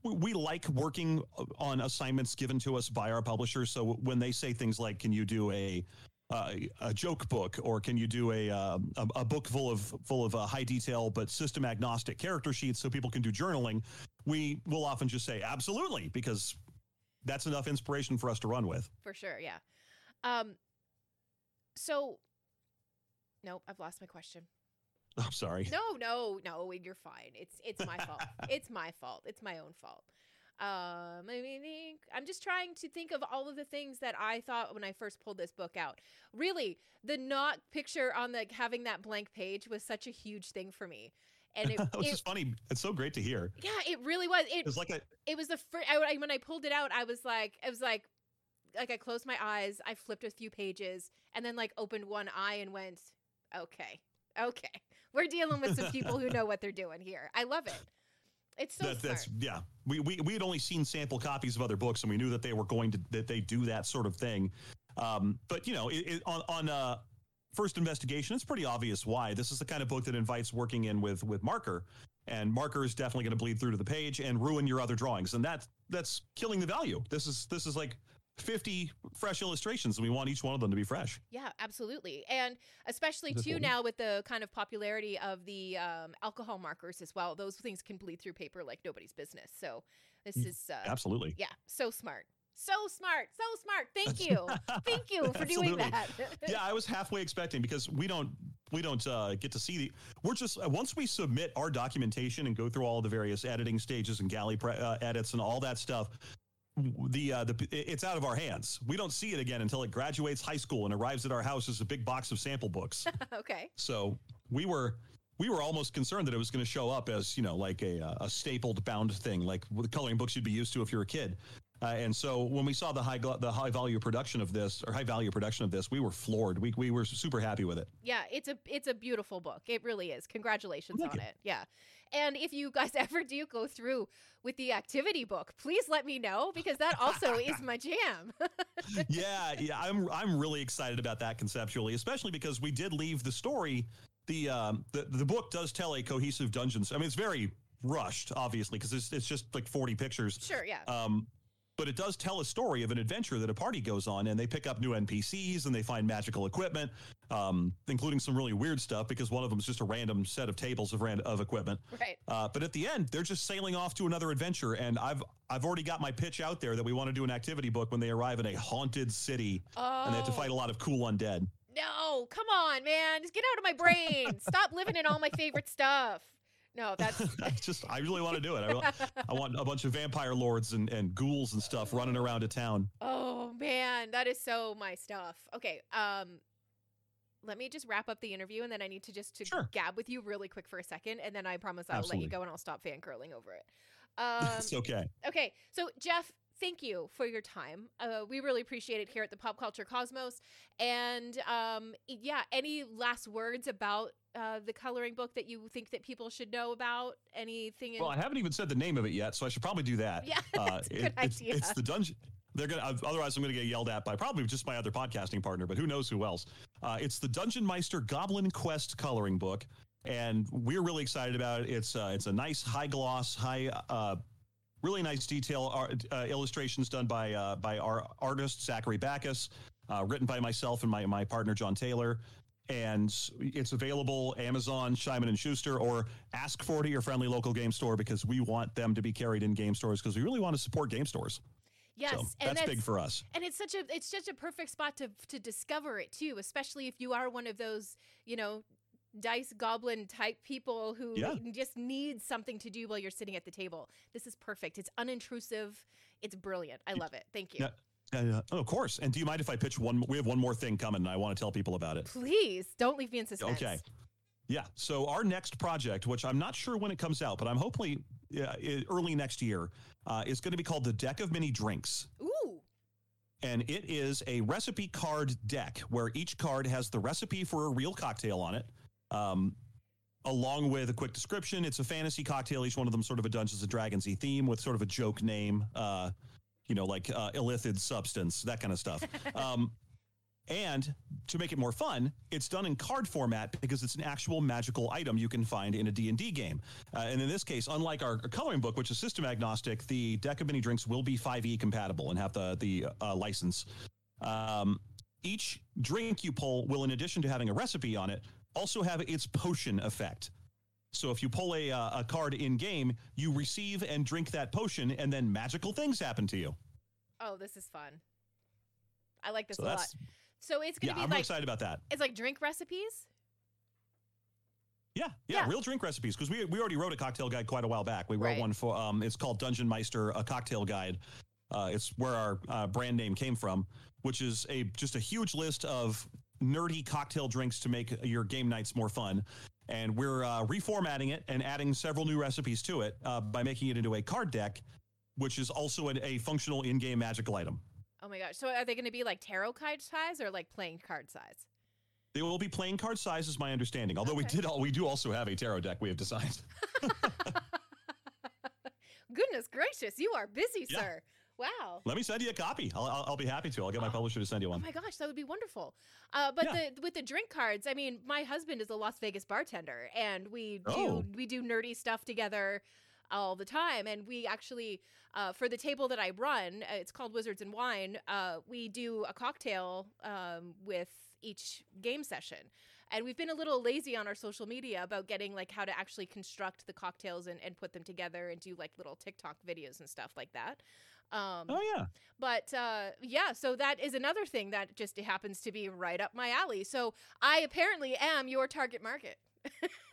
we, we like working on assignments given to us by our publishers. So when they say things like, "Can you do a uh, a joke book," or "Can you do a uh, a, a book full of full of uh, high detail but system agnostic character sheets so people can do journaling?" We will often just say, "Absolutely," because that's enough inspiration for us to run with. for sure yeah um so nope i've lost my question I'm sorry. no no no you're fine it's it's my fault it's my fault it's my own fault um I mean, I'm just trying to think of all of the things that i thought when i first pulled this book out really the not picture on the having that blank page was such a huge thing for me and it, it is funny. It's so great to hear. yeah it really was it It's like a it was the first I, I- when I pulled it out, I was like, it was like, like I closed my eyes, I flipped a few pages, and then like opened one eye and went, okay, okay, we're dealing with some people who know what they're doing here. I love it. It's so that, smart. that's yeah. We, we we had only seen sample copies of other books, and we knew that they were going to that they do that sort of thing. Um, but you know, it, it, on on uh, first investigation, it's pretty obvious why. This is the kind of book that invites working in with with marker, and marker is definitely going to bleed through to the page and ruin your other drawings, and that's that's killing the value. This is this is like. 50 fresh illustrations and we want each one of them to be fresh Yeah, absolutely. And especially too now with the kind of popularity of the um, alcohol markers as well. Those things can bleed through paper like nobody's business. So this Mm, is uh, absolutely yeah, so smart. So smart. So smart. Thank you. Thank you for doing that. yeah, I was halfway expecting because we don't we don't uh, get to see the. We're just uh, once we submit our documentation and go through all the various editing stages and galley pre- uh, edits and all that stuff. The uh, the it's out of our hands. We don't see it again until it graduates high school and arrives at our house as a big box of sample books. okay. so we were we were almost concerned that it was going to show up as you know like a a stapled bound thing, like the coloring books you'd be used to if you're a kid. Uh, and so when we saw the high the high value production of this or high value production of this, we were floored. We we were super happy with it. Yeah, it's a it's a beautiful book. It really is. Congratulations on you. it. Yeah. And if you guys ever do go through with the activity book, please let me know because that also is my jam. yeah, yeah, I'm I'm really excited about that conceptually, especially because we did leave the story. The um the the book does tell a cohesive dungeons. I mean, it's very rushed, obviously, because it's it's just like 40 pictures. Sure, yeah. Um, but it does tell a story of an adventure that a party goes on and they pick up new npcs and they find magical equipment um, including some really weird stuff because one of them is just a random set of tables of random of equipment. Right. Uh, but at the end they're just sailing off to another adventure and i've i've already got my pitch out there that we want to do an activity book when they arrive in a haunted city oh. and they have to fight a lot of cool undead. No come on man just get out of my brain. Stop living in all my favorite stuff no, that's just I really want to do it. I, I, want a bunch of vampire lords and, and ghouls and stuff running around a town. Oh man, that is so my stuff. Okay, um let me just wrap up the interview and then I need to just to sure. gab with you really quick for a second and then I promise I'll Absolutely. let you go and I'll stop fangirling over it. Um, it's okay. Okay, so Jef, thank you for your time. Uh, we really appreciate it here at the Pop Culture Cosmos. And um, yeah, any last words about uh, the coloring book that you think that people should know about? Anything? In- well, I haven't even said the name of it yet, so I should probably do that. Yeah, uh, it, good it's, idea. It's the dungeon. They're gonna. Otherwise, I'm gonna get yelled at by probably just my other podcasting partner, but who knows who else? Uh, it's the Düngeonmeister Goblin Quest coloring book, and we're really excited about it. It's uh, it's a nice high gloss, high uh, really nice detail art, uh, illustrations done by uh, by our artist Zachary Backus, uh, written by myself and my my partner Jon Taylor. And it's available Amazon, Simon and Schuster, or ask for it at your friendly local game store because we want them to be carried in game stores because we really want to support game stores. Yes, so and that's, that's, big for us. And it's such a it's such a perfect spot to to discover it too, especially if you are one of those you know dice goblin type people who yeah. just need something to do while you're sitting at the table. This is perfect. It's unintrusive. It's brilliant. I love it. Thank you. Yeah. Uh, oh, of course. And do you mind if I pitch one? We have one more thing coming, and I want to tell people about it. Please don't leave me in suspense. Okay. Yeah. So our next project, which I'm not sure when it comes out, but I'm hopefully uh, early next year, uh, is going to be called the Deck of Many Drinks. Ooh. And it is a recipe card deck where each card has the recipe for a real cocktail on it um, along with a quick description. It's a fantasy cocktail. Each one of them sort of a Dungeons and Dragons theme with sort of a joke name, uh, you know, like uh, illithid substance, that kind of stuff. um, and to make it more fun, it's done in card format because it's an actual magical item you can find in a D&D game. Uh, and in this case, unlike our, our, coloring book, which is system agnostic, the deck of Many Drinks will be 5e compatible and have the, the uh, license. Um, each drink you pull will, in addition to having a recipe on it, also have its potion effect. So if you pull a, uh, a card in game, you receive and drink that potion, and then magical things happen to you. Oh, this is fun. I like this so a lot. So it's gonna yeah, be I'm like excited about that. It's like drink recipes. Yeah, yeah, yeah. real drink recipes because we we already wrote a cocktail guide quite a while back. We wrote right. one for um, it's called Düngeonmeister, a cocktail guide. Uh, it's where our uh, brand name came from, which is a just a huge list of nerdy cocktail drinks to make your game nights more fun. And we're uh, reformatting it and adding several new recipes to it uh, by making it into a card deck, which is also a, a functional in game magical item. Oh my gosh. So are they going to be like tarot card size or like playing card size? They will be playing card size, is my understanding. Although okay. we did all, we do also have a tarot deck we have designed. Goodness gracious, you are busy, yeah. sir. Wow. Let me send you a copy. I'll, I'll, I'll be happy to. I'll get my oh. publisher to send you one. Oh my gosh, that would be wonderful. Uh, but yeah. the with the drink cards, I mean, my husband is a Las Vegas bartender, and we do oh. we do nerdy stuff together all the time. And we actually, uh, for the table that I run, uh, it's called Wizards and Wine. Uh, we do a cocktail um, with each game session. And we've been a little lazy on our social media about getting like how to actually construct the cocktails and, and put them together and do like little TikTok videos and stuff like that. Um, oh yeah. But uh, yeah, so that is another thing that just happens to be right up my alley. So I apparently am your target market.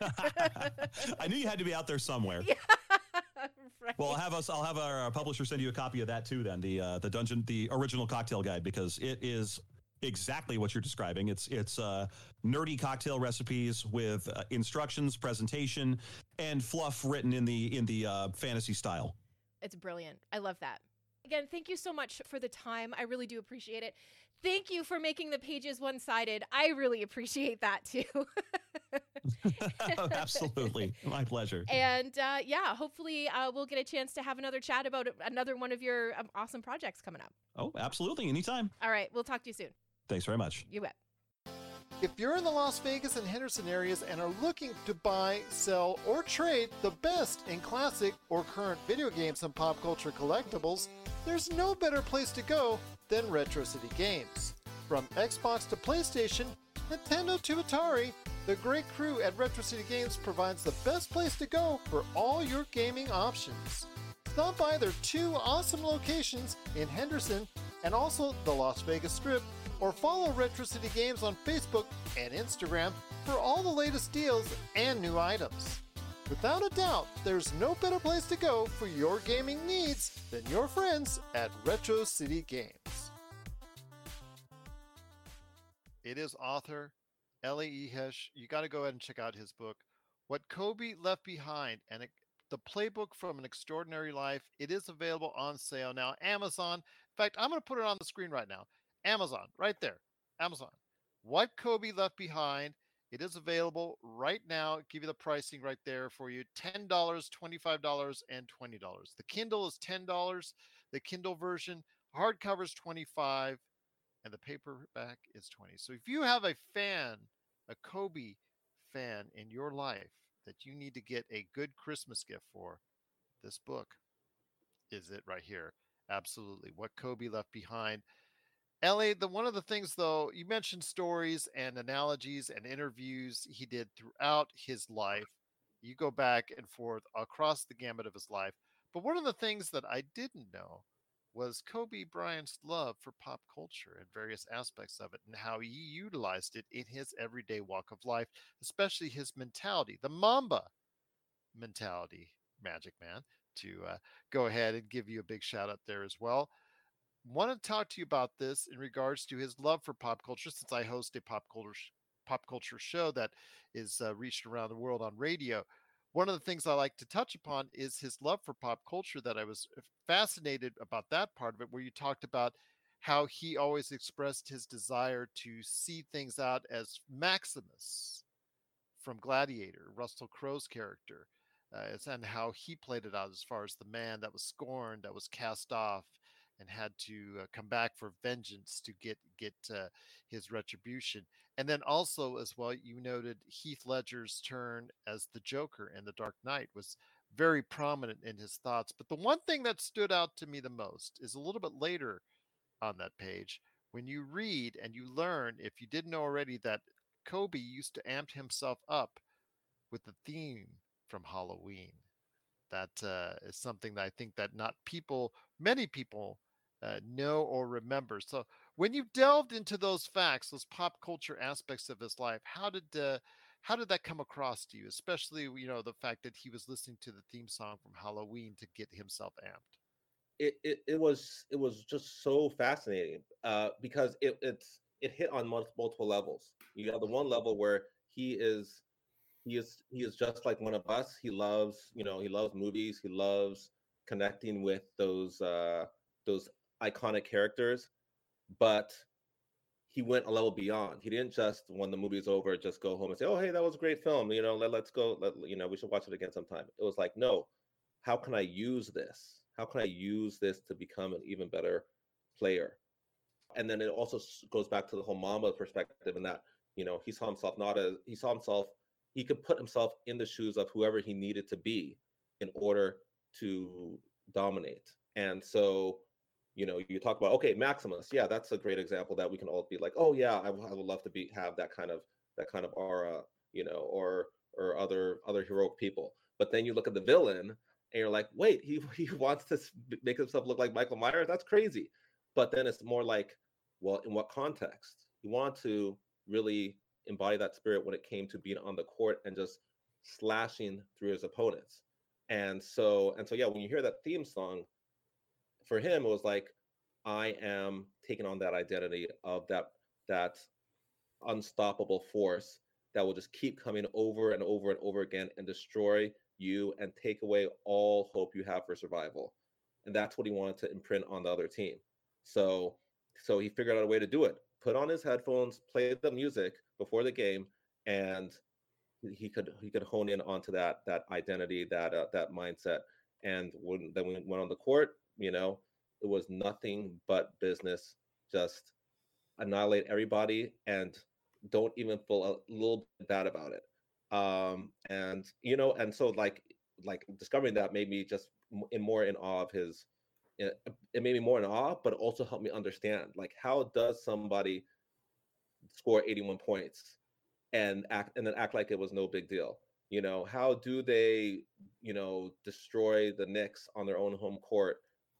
I knew you had to be out there somewhere. Yeah. right. Well, I'll have us. I'll have our publisher send you a copy of that too. Then the uh, the dungeon, the original cocktail guide, because it is exactly what you're describing. It's it's uh, nerdy cocktail recipes with uh, instructions, presentation, and fluff written in the in the uh, fantasy style. It's brilliant. I love that. Again, thank you so much for the time. I really do appreciate it. Thank you for making the pages one sided. I really appreciate that too. Absolutely. My pleasure. And uh, yeah, hopefully uh, we'll get a chance to have another chat about another one of your um, awesome projects coming up. Oh, absolutely. Anytime. All right. We'll talk to you soon. Thanks very much. You bet. If you're in the Las Vegas and Henderson areas and are looking to buy, sell, or trade the best in classic or current video games and pop culture collectibles, there's no better place to go than Retro City Games. From Xbox to PlayStation, Nintendo to Atari, the great crew at Retro City Games provides the best place to go for all your gaming options. Stop by their two awesome locations in Henderson and also the Las Vegas Strip or follow Retro City Games on Facebook and Instagram for all the latest deals and new items. Without a doubt, there's no better place to go for your gaming needs than your friends at Retro City Games. It is author Eli Ihej. You got to go ahead and check out his book, What Kobe Left Behind, and the playbook from an extraordinary life. It is available on sale now. Amazon. In fact, I'm going to put it on the screen right now. Amazon, right there. Amazon. What Kobe Left Behind. It is available right now. Give you the pricing right there for you $10, $25, and $20. The Kindle is $10. The Kindle version, hardcover is 25 and the paperback is 20 So if you have a fan, a Kobe fan in your life that you need to get a good Christmas gift for, this book is it right here. Absolutely. What Kobe Left Behind. Ellie, the one of the things though, you mentioned stories and analogies and interviews he did throughout his life. You go back and forth across the gamut of his life. But one of the things that I didn't know was Kobe Bryant's love for pop culture and various aspects of it and how he utilized it in his everyday walk of life, especially his mentality, the Mamba mentality, Magic Man, to uh, go ahead and give you a big shout out there as well want to talk to you about this in regards to his love for pop culture, since I host a pop culture pop culture show that is uh, reached around the world on radio. One of the things I like to touch upon is his love for pop culture. That I was uh, fascinated about that part of it, where you talked about how he always expressed his desire to see things out as Maximus from Gladiator, Russell Crowe's character, uh, and how he played it out as far as the man that was scorned, that was cast off, and had to uh, come back for vengeance to get get uh, his retribution. And then also as well, you noted Heath Ledger's turn as the Joker in The Dark Knight was very prominent in his thoughts. But the one thing that stood out to me the most is a little bit later on that page when you read and you learn, if you didn't know already, that Kobe used to amp himself up with the theme from Halloween. That uh, is something that I think that not people, many people uh, know or remember. So when you delved into those facts, those pop culture aspects of his life, how did uh, how did that come across to you? Especially you know the fact that he was listening to the theme song from Halloween to get himself amped. It it, it was it was just so fascinating uh, because it it's it hit on multiple levels. You have the one level where he is he is he is just like one of us. He loves you know he loves movies. He loves connecting with those uh, those iconic characters, but he went a level beyond. He didn't just when the movie's over just go home and say, "Oh, hey, that was a great film. You know, let, let's go. Let, you know, we should watch it again sometime." It was like, "No, how can I use this? How can I use this to become an even better player?" And then it also goes back to the whole Mamba perspective, and that you know he saw himself not as he saw himself. He could put himself in the shoes of whoever he needed to be in order to dominate. And so you know you talk about okay maximus yeah that's a great example that we can all be like oh yeah I, I would love to be have that kind of that kind of aura you know or or other other heroic people. But then you look at the villain and you're like wait he he wants to make himself look like michael myers? That's crazy. But then it's more like well in what context? You want to really embody that spirit when it came to being on the court and just slashing through his opponents. And so and so yeah when you hear that theme song for him, it was like, I am taking on that identity of that that unstoppable force that will just keep coming over and over and over again and destroy you and take away all hope you have for survival. And that's what he wanted to imprint on the other team. So so he figured out a way to do it. Put on his headphones, play the music before the game, and he could he could hone in onto that that identity, that uh, that mindset. And when then we went on the court, you know, it was nothing but business. Just annihilate everybody and don't even feel a little bit bad about it. Um, and you know, and so like like discovering that made me just in more in awe of his. It, it made me more in awe, but also helped me understand like how does somebody score 81 points and act and then act like it was no big deal. You know, how do they, you know, destroy the Knicks on their own home court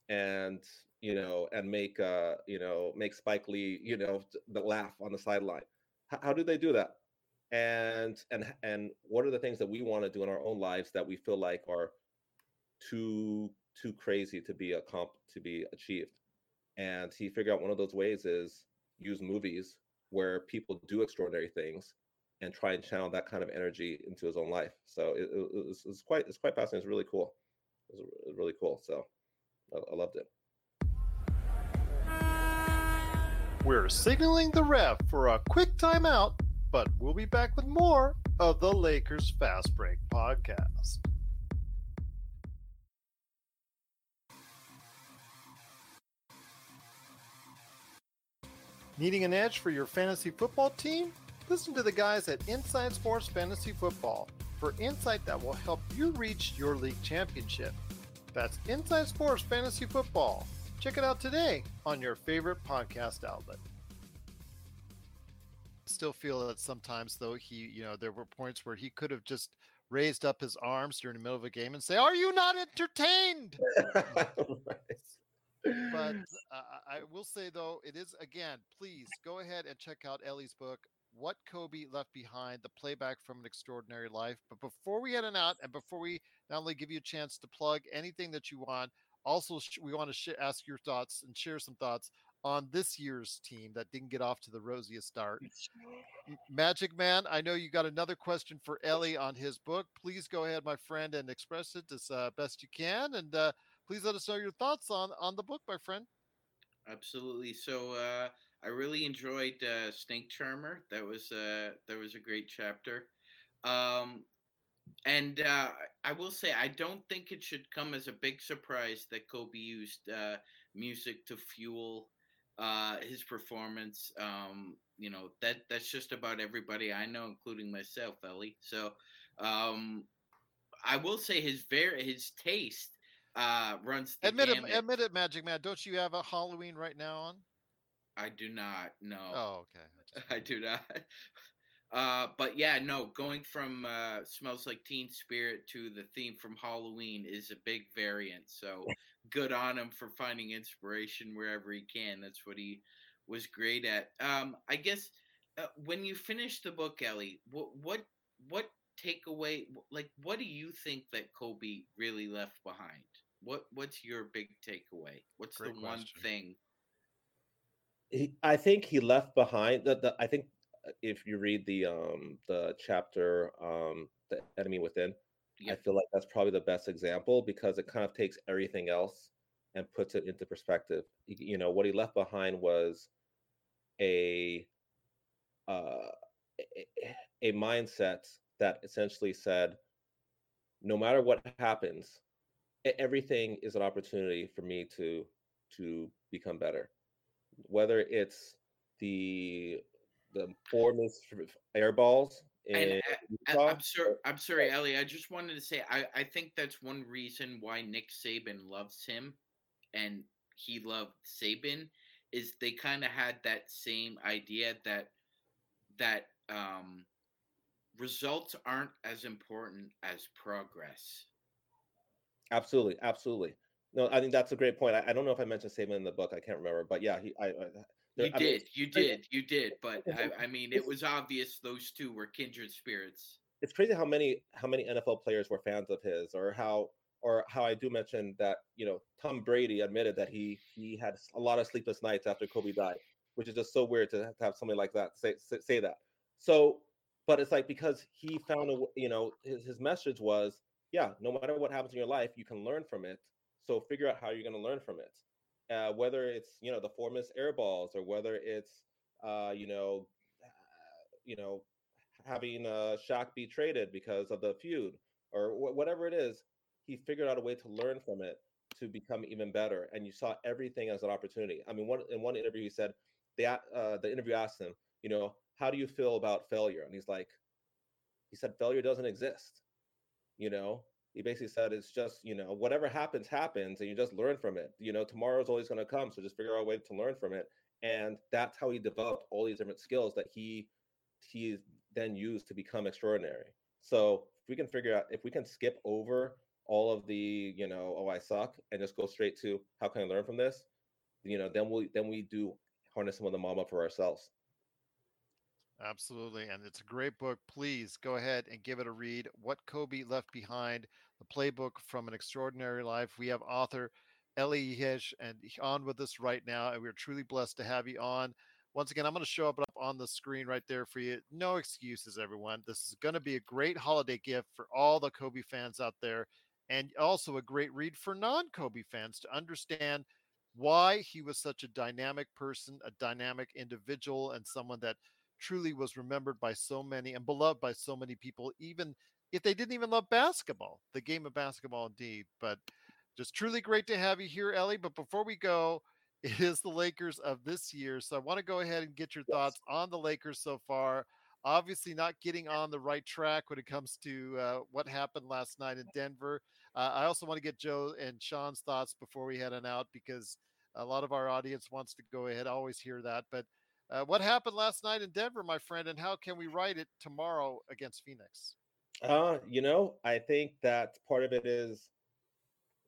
and you know and make uh you know make Spike Lee you know the laugh on the sideline? How, how do they do that? And and and what are the things that we want to do in our own lives that we feel like are too too crazy to be a comp to be achieved? And he figured out one of those ways is use movies where people do extraordinary things and try and channel that kind of energy into his own life. So it, it, it's, it's, quite it's quite fascinating. It's really cool. It was really cool. So I, loved it. We're signaling the ref for a quick timeout, but we'll be back with more of the Lakers Fast Break podcast. Needing an edge for your fantasy football team? Listen to the guys at Inside Sports Fantasy Football for insight that will help you reach your league championship. That's Inside Sports Fantasy Football. Check it out today on your favorite podcast outlet. Still feel that sometimes, though, he, you know, there were points where he could have just raised up his arms during the middle of a game and say, Are you not entertained? but uh, I will say though, it is again. Please go ahead and check out Ellie's book, what Kobe left behind, the playbook from an extraordinary life. But before we head on out, and before we not only give you a chance to plug anything that you want, also sh- we want to sh- ask your thoughts and share some thoughts on this year's team that didn't get off to the rosiest start. Magic Man, I know you got another question for Ellie on his book. Please go ahead, my friend, and express it as uh, best you can. And uh, please let us know your thoughts on on the book, my friend. Absolutely. So uh, I really enjoyed uh, Snake Charmer. That was uh, that was a great chapter. Um, and uh, I will say, I don't think it should come as a big surprise that Kobe used uh, music to fuel uh, his performance. Um, you know that that's just about everybody I know, including myself, Ellie. So um, I will say his very his taste uh, runs. admit it, admit it, Magic Man. Don't you have a Halloween right now on? I do not. No. Oh, okay. I do not. Uh, but yeah, no. Going from uh, "Smells Like Teen Spirit" to the theme from Halloween is a big variant. So good on him for finding inspiration wherever he can. That's what he was great at. Um, I guess uh, when you finish the book, Ellie, what what what takeaway? Like, what do you think that Kobe really left behind? What what's your big takeaway? What's Great the question. one thing he, I think he left behind the, the I think uh, if you read the um the chapter um the enemy within i feel like that's probably the best example because it kind of takes everything else and puts it into perspective. You know what he left behind was a uh a, a mindset that essentially said no matter what happens everything is an opportunity for me to to become better whether it's the the four missed air balls. And I, am sorry, I'm sorry, Ellie. I just wanted to say I, I think that's one reason why Nick Saban loves him, and he loved Saban, is they kind of had that same idea that that um, results aren't as important as progress. Absolutely, absolutely. No, I think that's a great point. I, I, don't know if I mentioned Saban in the book. I can't remember, but yeah, he. I, I there, you I did, mean, you did, you did. But I, I mean, it was obvious those two were kindred spirits. It's crazy how many how many NFL players were fans of his, or how or how I do mention that you know Tom Brady admitted that he he had a lot of sleepless nights after Kobe died. which is just so weird to have somebody like that say say that. So, but it's like because he found a you know his his message was yeah, no matter what happens in your life, you can learn from it. So figure out how you're going to learn from it. Uh, whether it's you know the four missed air balls or whether it's uh, you know uh, you know having uh, Shaq be traded because of the feud or wh- whatever it is, he figured out a way to learn from it to become even better. And you saw everything as an opportunity. I mean, one in one interview he said the uh, the interview asked him, you know, how do you feel about failure? And he's like, he said failure doesn't exist. You know, he basically said it's just you know whatever happens happens and you just learn from it you know tomorrow's always going to come so just figure out a way to learn from it and that's how he developed all these different skills that he he then used to become extraordinary so if we can figure out if we can skip over all of the you know oh i suck and just go straight to how can i learn from this you know then we then we do harness some of the Mamba for ourselves Absolutely. And it's a great book. Please go ahead and give it a read. What Kobe Left Behind, the playbook from an extraordinary life. We have author Ellie Ihej and on with us right now. And we're truly blessed to have you on. Once again, I'm going to show up on the screen right there for you. No excuses, everyone. This is going to be a great holiday gift for all the Kobe fans out there, and also a great read for non Kobe fans to understand why he was such a dynamic person, a dynamic individual, and someone that truly was remembered by so many and beloved by so many people, even if they didn't even love basketball, the game of basketball indeed. But just truly great to have you here, Ellie. But before we go, it is the Lakers of this year. So I want to go ahead and get your thoughts on the Lakers so far. Obviously, not getting on the right track when it comes to uh, what happened last night in Denver. Uh, I also want to get Joe and Sean's thoughts before we head on out because a lot of our audience wants to go ahead. I always hear that. But uh, what happened last night in Denver, my friend, and how can we write it tomorrow against Phoenix? Uh, you know, I think that part of it is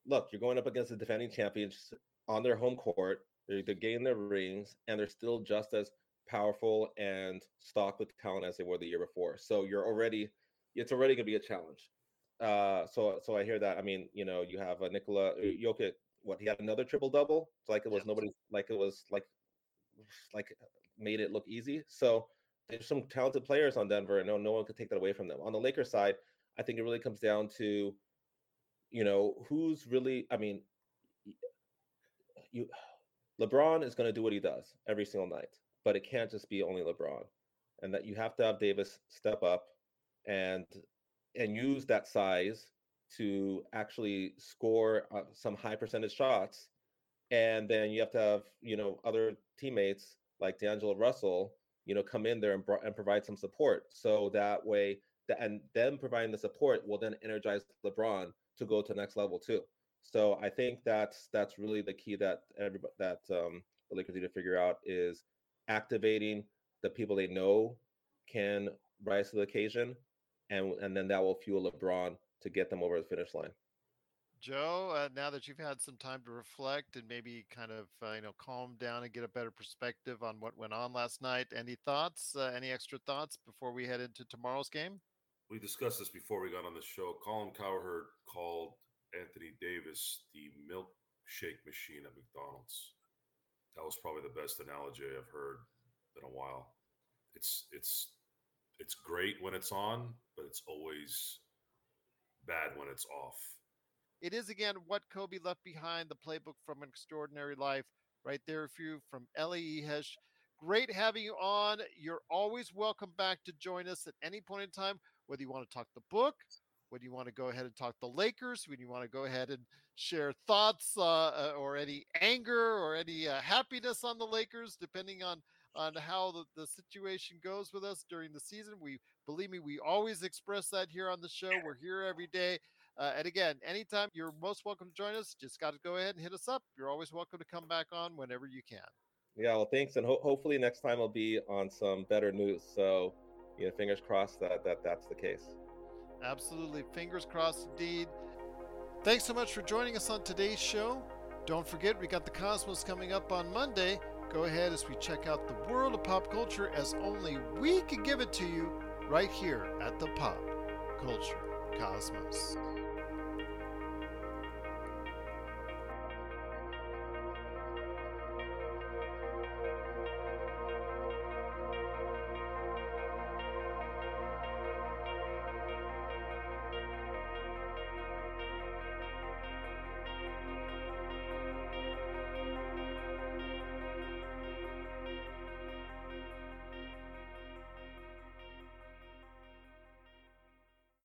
look, you're going up against the defending champions on their home court. They're, they're getting their rings, and they're still just as powerful and stocked with talent as they were the year before. So you're already, it's already going to be a challenge. Uh, so so I hear that. I mean, you know, you have a Nikola uh, Jokic. What he had another triple double. It's like it was nobody. Like it was like like made it look easy. So there's some talented players on Denver, and no, no one could take that away from them. On the Lakers side, I think it really comes down to, you know, who's really. I mean, you, LeBron is going to do what he does every single night, but it can't just be only LeBron, and that you have to have Davis step up and and use that size to actually score uh, some high percentage shots and then you have to have you know other teammates like D'Angelo Russell, you know, come in there and, and provide some support. So that way, the, and them providing the support will then energize LeBron to go to the next level too. So I think that's that's really the key that everybody that um, the Lakers need to figure out is activating the people they know can rise to the occasion, and and then that will fuel LeBron to get them over the finish line. Joe, uh, now that you've had some time to reflect and maybe kind of uh, you know calm down and get a better perspective on what went on last night, any thoughts? Uh, any extra thoughts before we head into tomorrow's game? We discussed this before we got on the show. Colin Cowherd called Anthony Davis the milkshake machine at McDonald's. That was probably the best analogy I've heard in a while. It's it's it's great when it's on, but it's always bad when it's off it is again what Kobe left behind, the playbook from an extraordinary life, right there for you from Ellie Ihej. Great having you on. You're always welcome back to join us at any point in time, whether you want to talk the book, whether you want to go ahead and talk the Lakers, when you want to go ahead and share thoughts uh, uh, or any anger or any uh, happiness on the Lakers, depending on on how the, the situation goes with us during the season. We believe me, we always express that here on the show. We're here every day. Uh, and again, anytime you're most welcome to join us. Just got to go ahead and hit us up. You're always welcome to come back on whenever you can. Yeah, well, thanks, and ho- hopefully next time I'll be on some better news. So, you know, fingers crossed that that that's the case. Absolutely, fingers crossed indeed. Thanks so much for joining us on today's show. Don't forget, we got the Cosmos coming up on Monday. Go ahead as we check out the world of pop culture as only we can give it to you right here at the Pop Culture Cosmos.